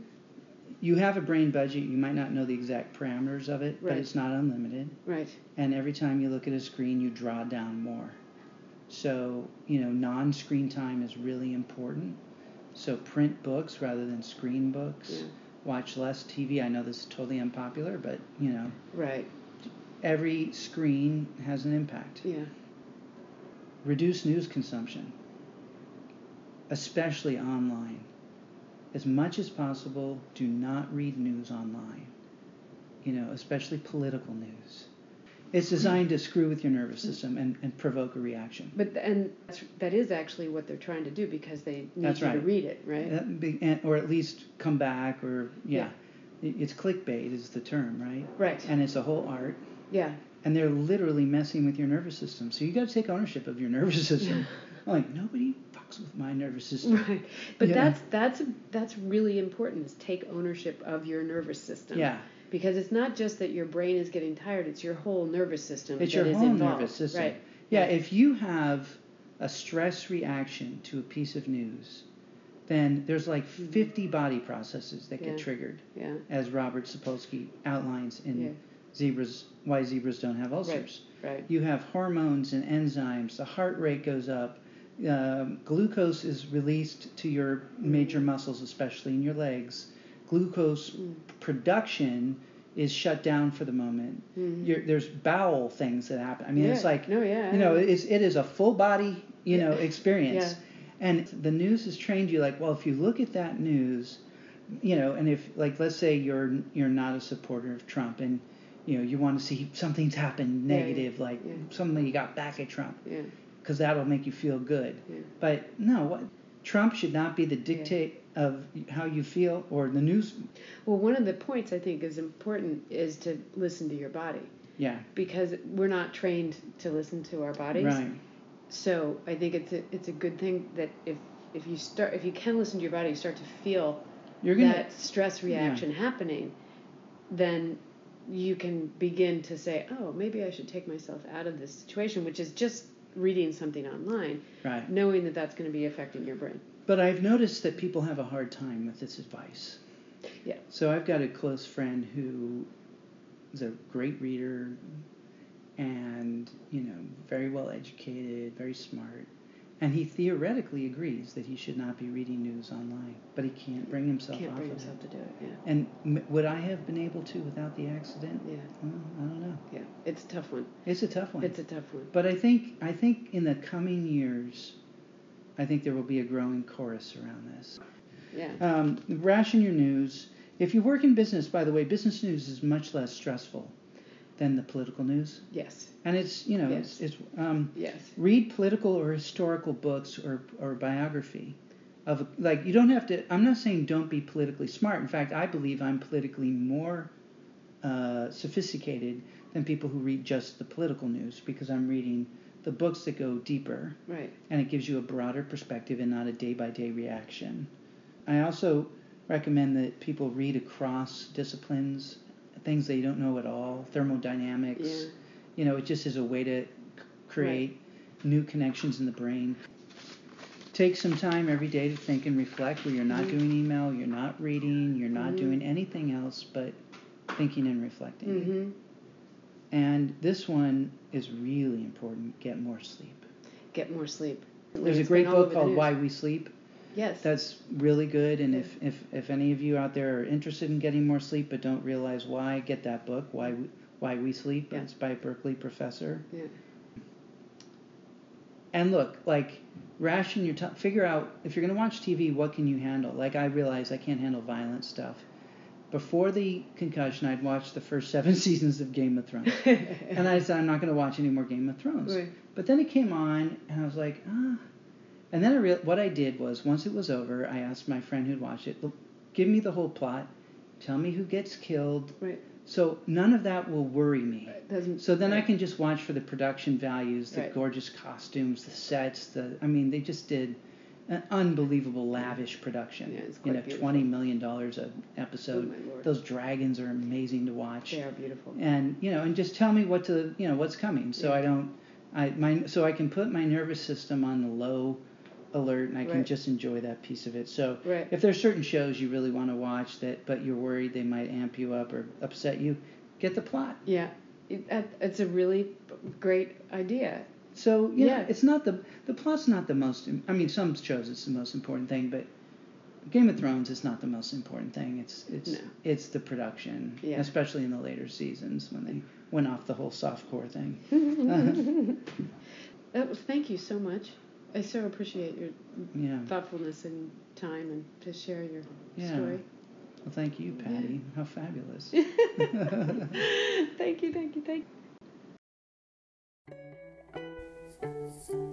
B: You have a brain budget. You might not know the exact parameters of it, but it's not unlimited.
A: Right.
B: And every time you look at a screen, you draw down more. So, you know, non-screen time is really important. So print books rather than screen books.
A: Yeah.
B: Watch less TV. I know this is totally unpopular, but you know,
A: Right.
B: every screen has an impact.
A: Yeah.
B: Reduce news consumption, especially online. As much as possible, do not read news online. You know, especially political news. It's designed to screw with your nervous system and, and provoke a reaction.
A: But and that's, that is actually what they're trying to do because they need
B: That's
A: you to read it, right?
B: That be- and- Or at least come back, or yeah.
A: Yeah.
B: It's clickbait, is the term, right?
A: Right.
B: And it's a whole art.
A: Yeah.
B: and they're literally messing with your nervous system. So you got to take ownership of your nervous system. I'm like nobody fucks with my nervous system.
A: Right. But
B: Yeah.
A: that's that's that's really important is take ownership of your nervous system.
B: Yeah,
A: Because it's not just that your brain is getting tired, it's your whole nervous system
B: it's your
A: is
B: whole
A: involved.
B: nervous system.
A: Right.
B: Yeah,
A: Right.
B: if you have a stress reaction to a piece of news, then there's like 50 body processes that get
A: Mm-hmm. Yeah.
B: triggered,
A: Yeah.
B: as Robert Sapolsky outlines in
A: Yeah.
B: Zebras Why Zebras Don't Have Ulcers.
A: Right. Right.
B: You have hormones and enzymes. The heart rate goes up. Um, glucose is released to your major muscles, especially in your legs. Glucose
A: Mm.
B: production is shut down for the moment.
A: Mhm.
B: You're, there's bowel things that happen. I mean, it's like
A: No, yeah,
B: you know, it's it is a full body you know experience.
A: Yeah.
B: And the news has trained you like, well, if you look at that news, you know, and if like let's say you're you're not a supporter of Trump and you know you want to see something's happened
A: Yeah, yeah,
B: negative, like
A: yeah.
B: somebody got back at Trump,
A: Yeah.
B: because that'll make you feel good.
A: Yeah.
B: But no, what Trump should not be the dictate of how you feel or the news.
A: Well, one of the points I think is important is to listen to your body
B: Yeah,
A: because we're not trained to listen to our bodies.
B: right.
A: So I think it's a it's a good thing that if if you start if you can listen to your body, you start to feel
B: You're gonna
A: that stress reaction happening, then you can begin to say, oh, maybe I should take myself out of this situation, which is just reading something online,
B: right.
A: knowing that that's going to be affecting your brain.
B: But I've noticed that people have a hard time with this advice.
A: Yeah.
B: So I've got a close friend who is a great reader and, you know, very well educated, very smart. And he theoretically agrees that he should not be reading news online, but he can't bring himself
A: Can't
B: off
A: bring yourself
B: it.
A: to do it. Yeah.
B: And m- would I have been able to without the accident?
A: Yeah.
B: Well, I don't know.
A: Yeah. It's a tough one.
B: It's a tough one.
A: It's a tough one.
B: But I think I think in the coming years, I think there will be a growing chorus around this.
A: Yeah.
B: Um, ration your news. If you work in business, by the way, business news is much less stressful than the political news,
A: Yes.
B: and it's you know
A: Yes.
B: it's, it's um,
A: Yes.
B: read political or historical books or or biography of like you don't have to. I'm not saying don't be politically smart. In fact, I believe I'm politically more uh, sophisticated than people who read just the political news because I'm reading the books that go deeper
A: Right.
B: and it gives you a broader perspective and not a day by day reaction. I also recommend that people read across disciplines, things they don't know at all, thermodynamics.
A: Yeah.
B: You know, it just is a way to create new connections in the brain. Take some time every day to think and reflect where you're not
A: Mhm.
B: doing email, you're not reading, you're not
A: Mhm.
B: doing anything else but thinking and reflecting.
A: Mm-hmm.
B: And this one is really important get more sleep.
A: Get more sleep.
B: There's a great
A: been all over
B: book called. Why We Sleep.
A: Yes.
B: That's really good. And if, if, if any of you out there are interested in getting more sleep but don't realize why, get that book, Why We, why we Sleep.
A: Yeah.
B: It's by a Berkeley professor.
A: Yeah.
B: And look, like, ration your time. Figure out if you're going to watch TV, what can you handle? Like, I realize I can't handle violent stuff. Before the concussion, I'd watched the first seven seasons of Game of Thrones. and I said, I'm not going to watch any more Game of Thrones.
A: Right.
B: But then it came on, and I was like, ah. And then I real what I did was, once it was over, I asked my friend who'd watched it, give me the whole plot, tell me who gets killed.
A: Right.
B: So none of that will worry me.
A: Doesn't.
B: So then I can just watch for the production values, the
A: Right.
B: gorgeous costumes, the sets. The I mean, they just did an unbelievable lavish production.
C: Yeah, it's
B: you know,
C: beautiful.
B: twenty million dollars an
C: Oh
B: episode.
C: lord.
B: Those dragons are amazing to watch.
C: They are beautiful.
B: And you know, and just tell me what to you know what's coming, so
C: Yeah.
B: I don't, I my so I can put my nervous system on the low alert and I can
C: Right.
B: just enjoy that piece of it. So
C: Right.
B: if there's certain shows you really want to watch that, but you're worried they might amp you up or upset you, get the plot.
C: Yeah, it, it's a really great idea.
B: So you know,
C: Yeah.
B: it's not the the plot's not the most. I mean, some shows it's the most important thing, but Game of Thrones is not the most important thing. It's it's
C: No.
B: it's the production,
C: Yeah.
B: especially in the later seasons when they went off the whole softcore thing.
C: That was, oh, thank you so much. I so appreciate your
B: Yeah.
C: thoughtfulness and time and to share your
B: Yeah.
C: story.
B: Well, thank you, Patty. How fabulous.
C: thank you, thank you, thank you.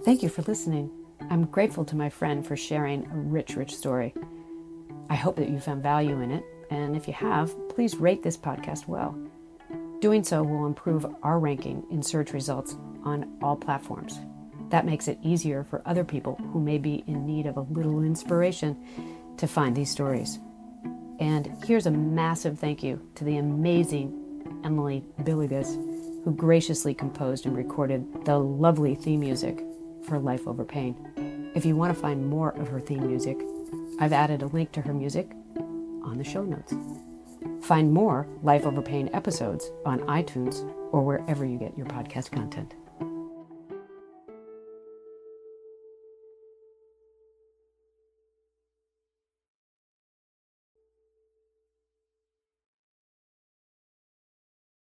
A: Thank you for listening. I'm grateful to my friend for sharing a rich, rich story. I hope that you found value in it, and if you have, please rate this podcast well. Doing so will improve our ranking in search results on all platforms. That makes it easier for other people who may be in need of a little inspiration to find these stories. And here's a massive thank you to the amazing Emily Billigus, who graciously composed and recorded the lovely theme music for Life Over Pain. If you want to find more of her theme music, I've added a link to her music on the show notes. Find more Life Over Pain episodes on iTunes or wherever you get your podcast content.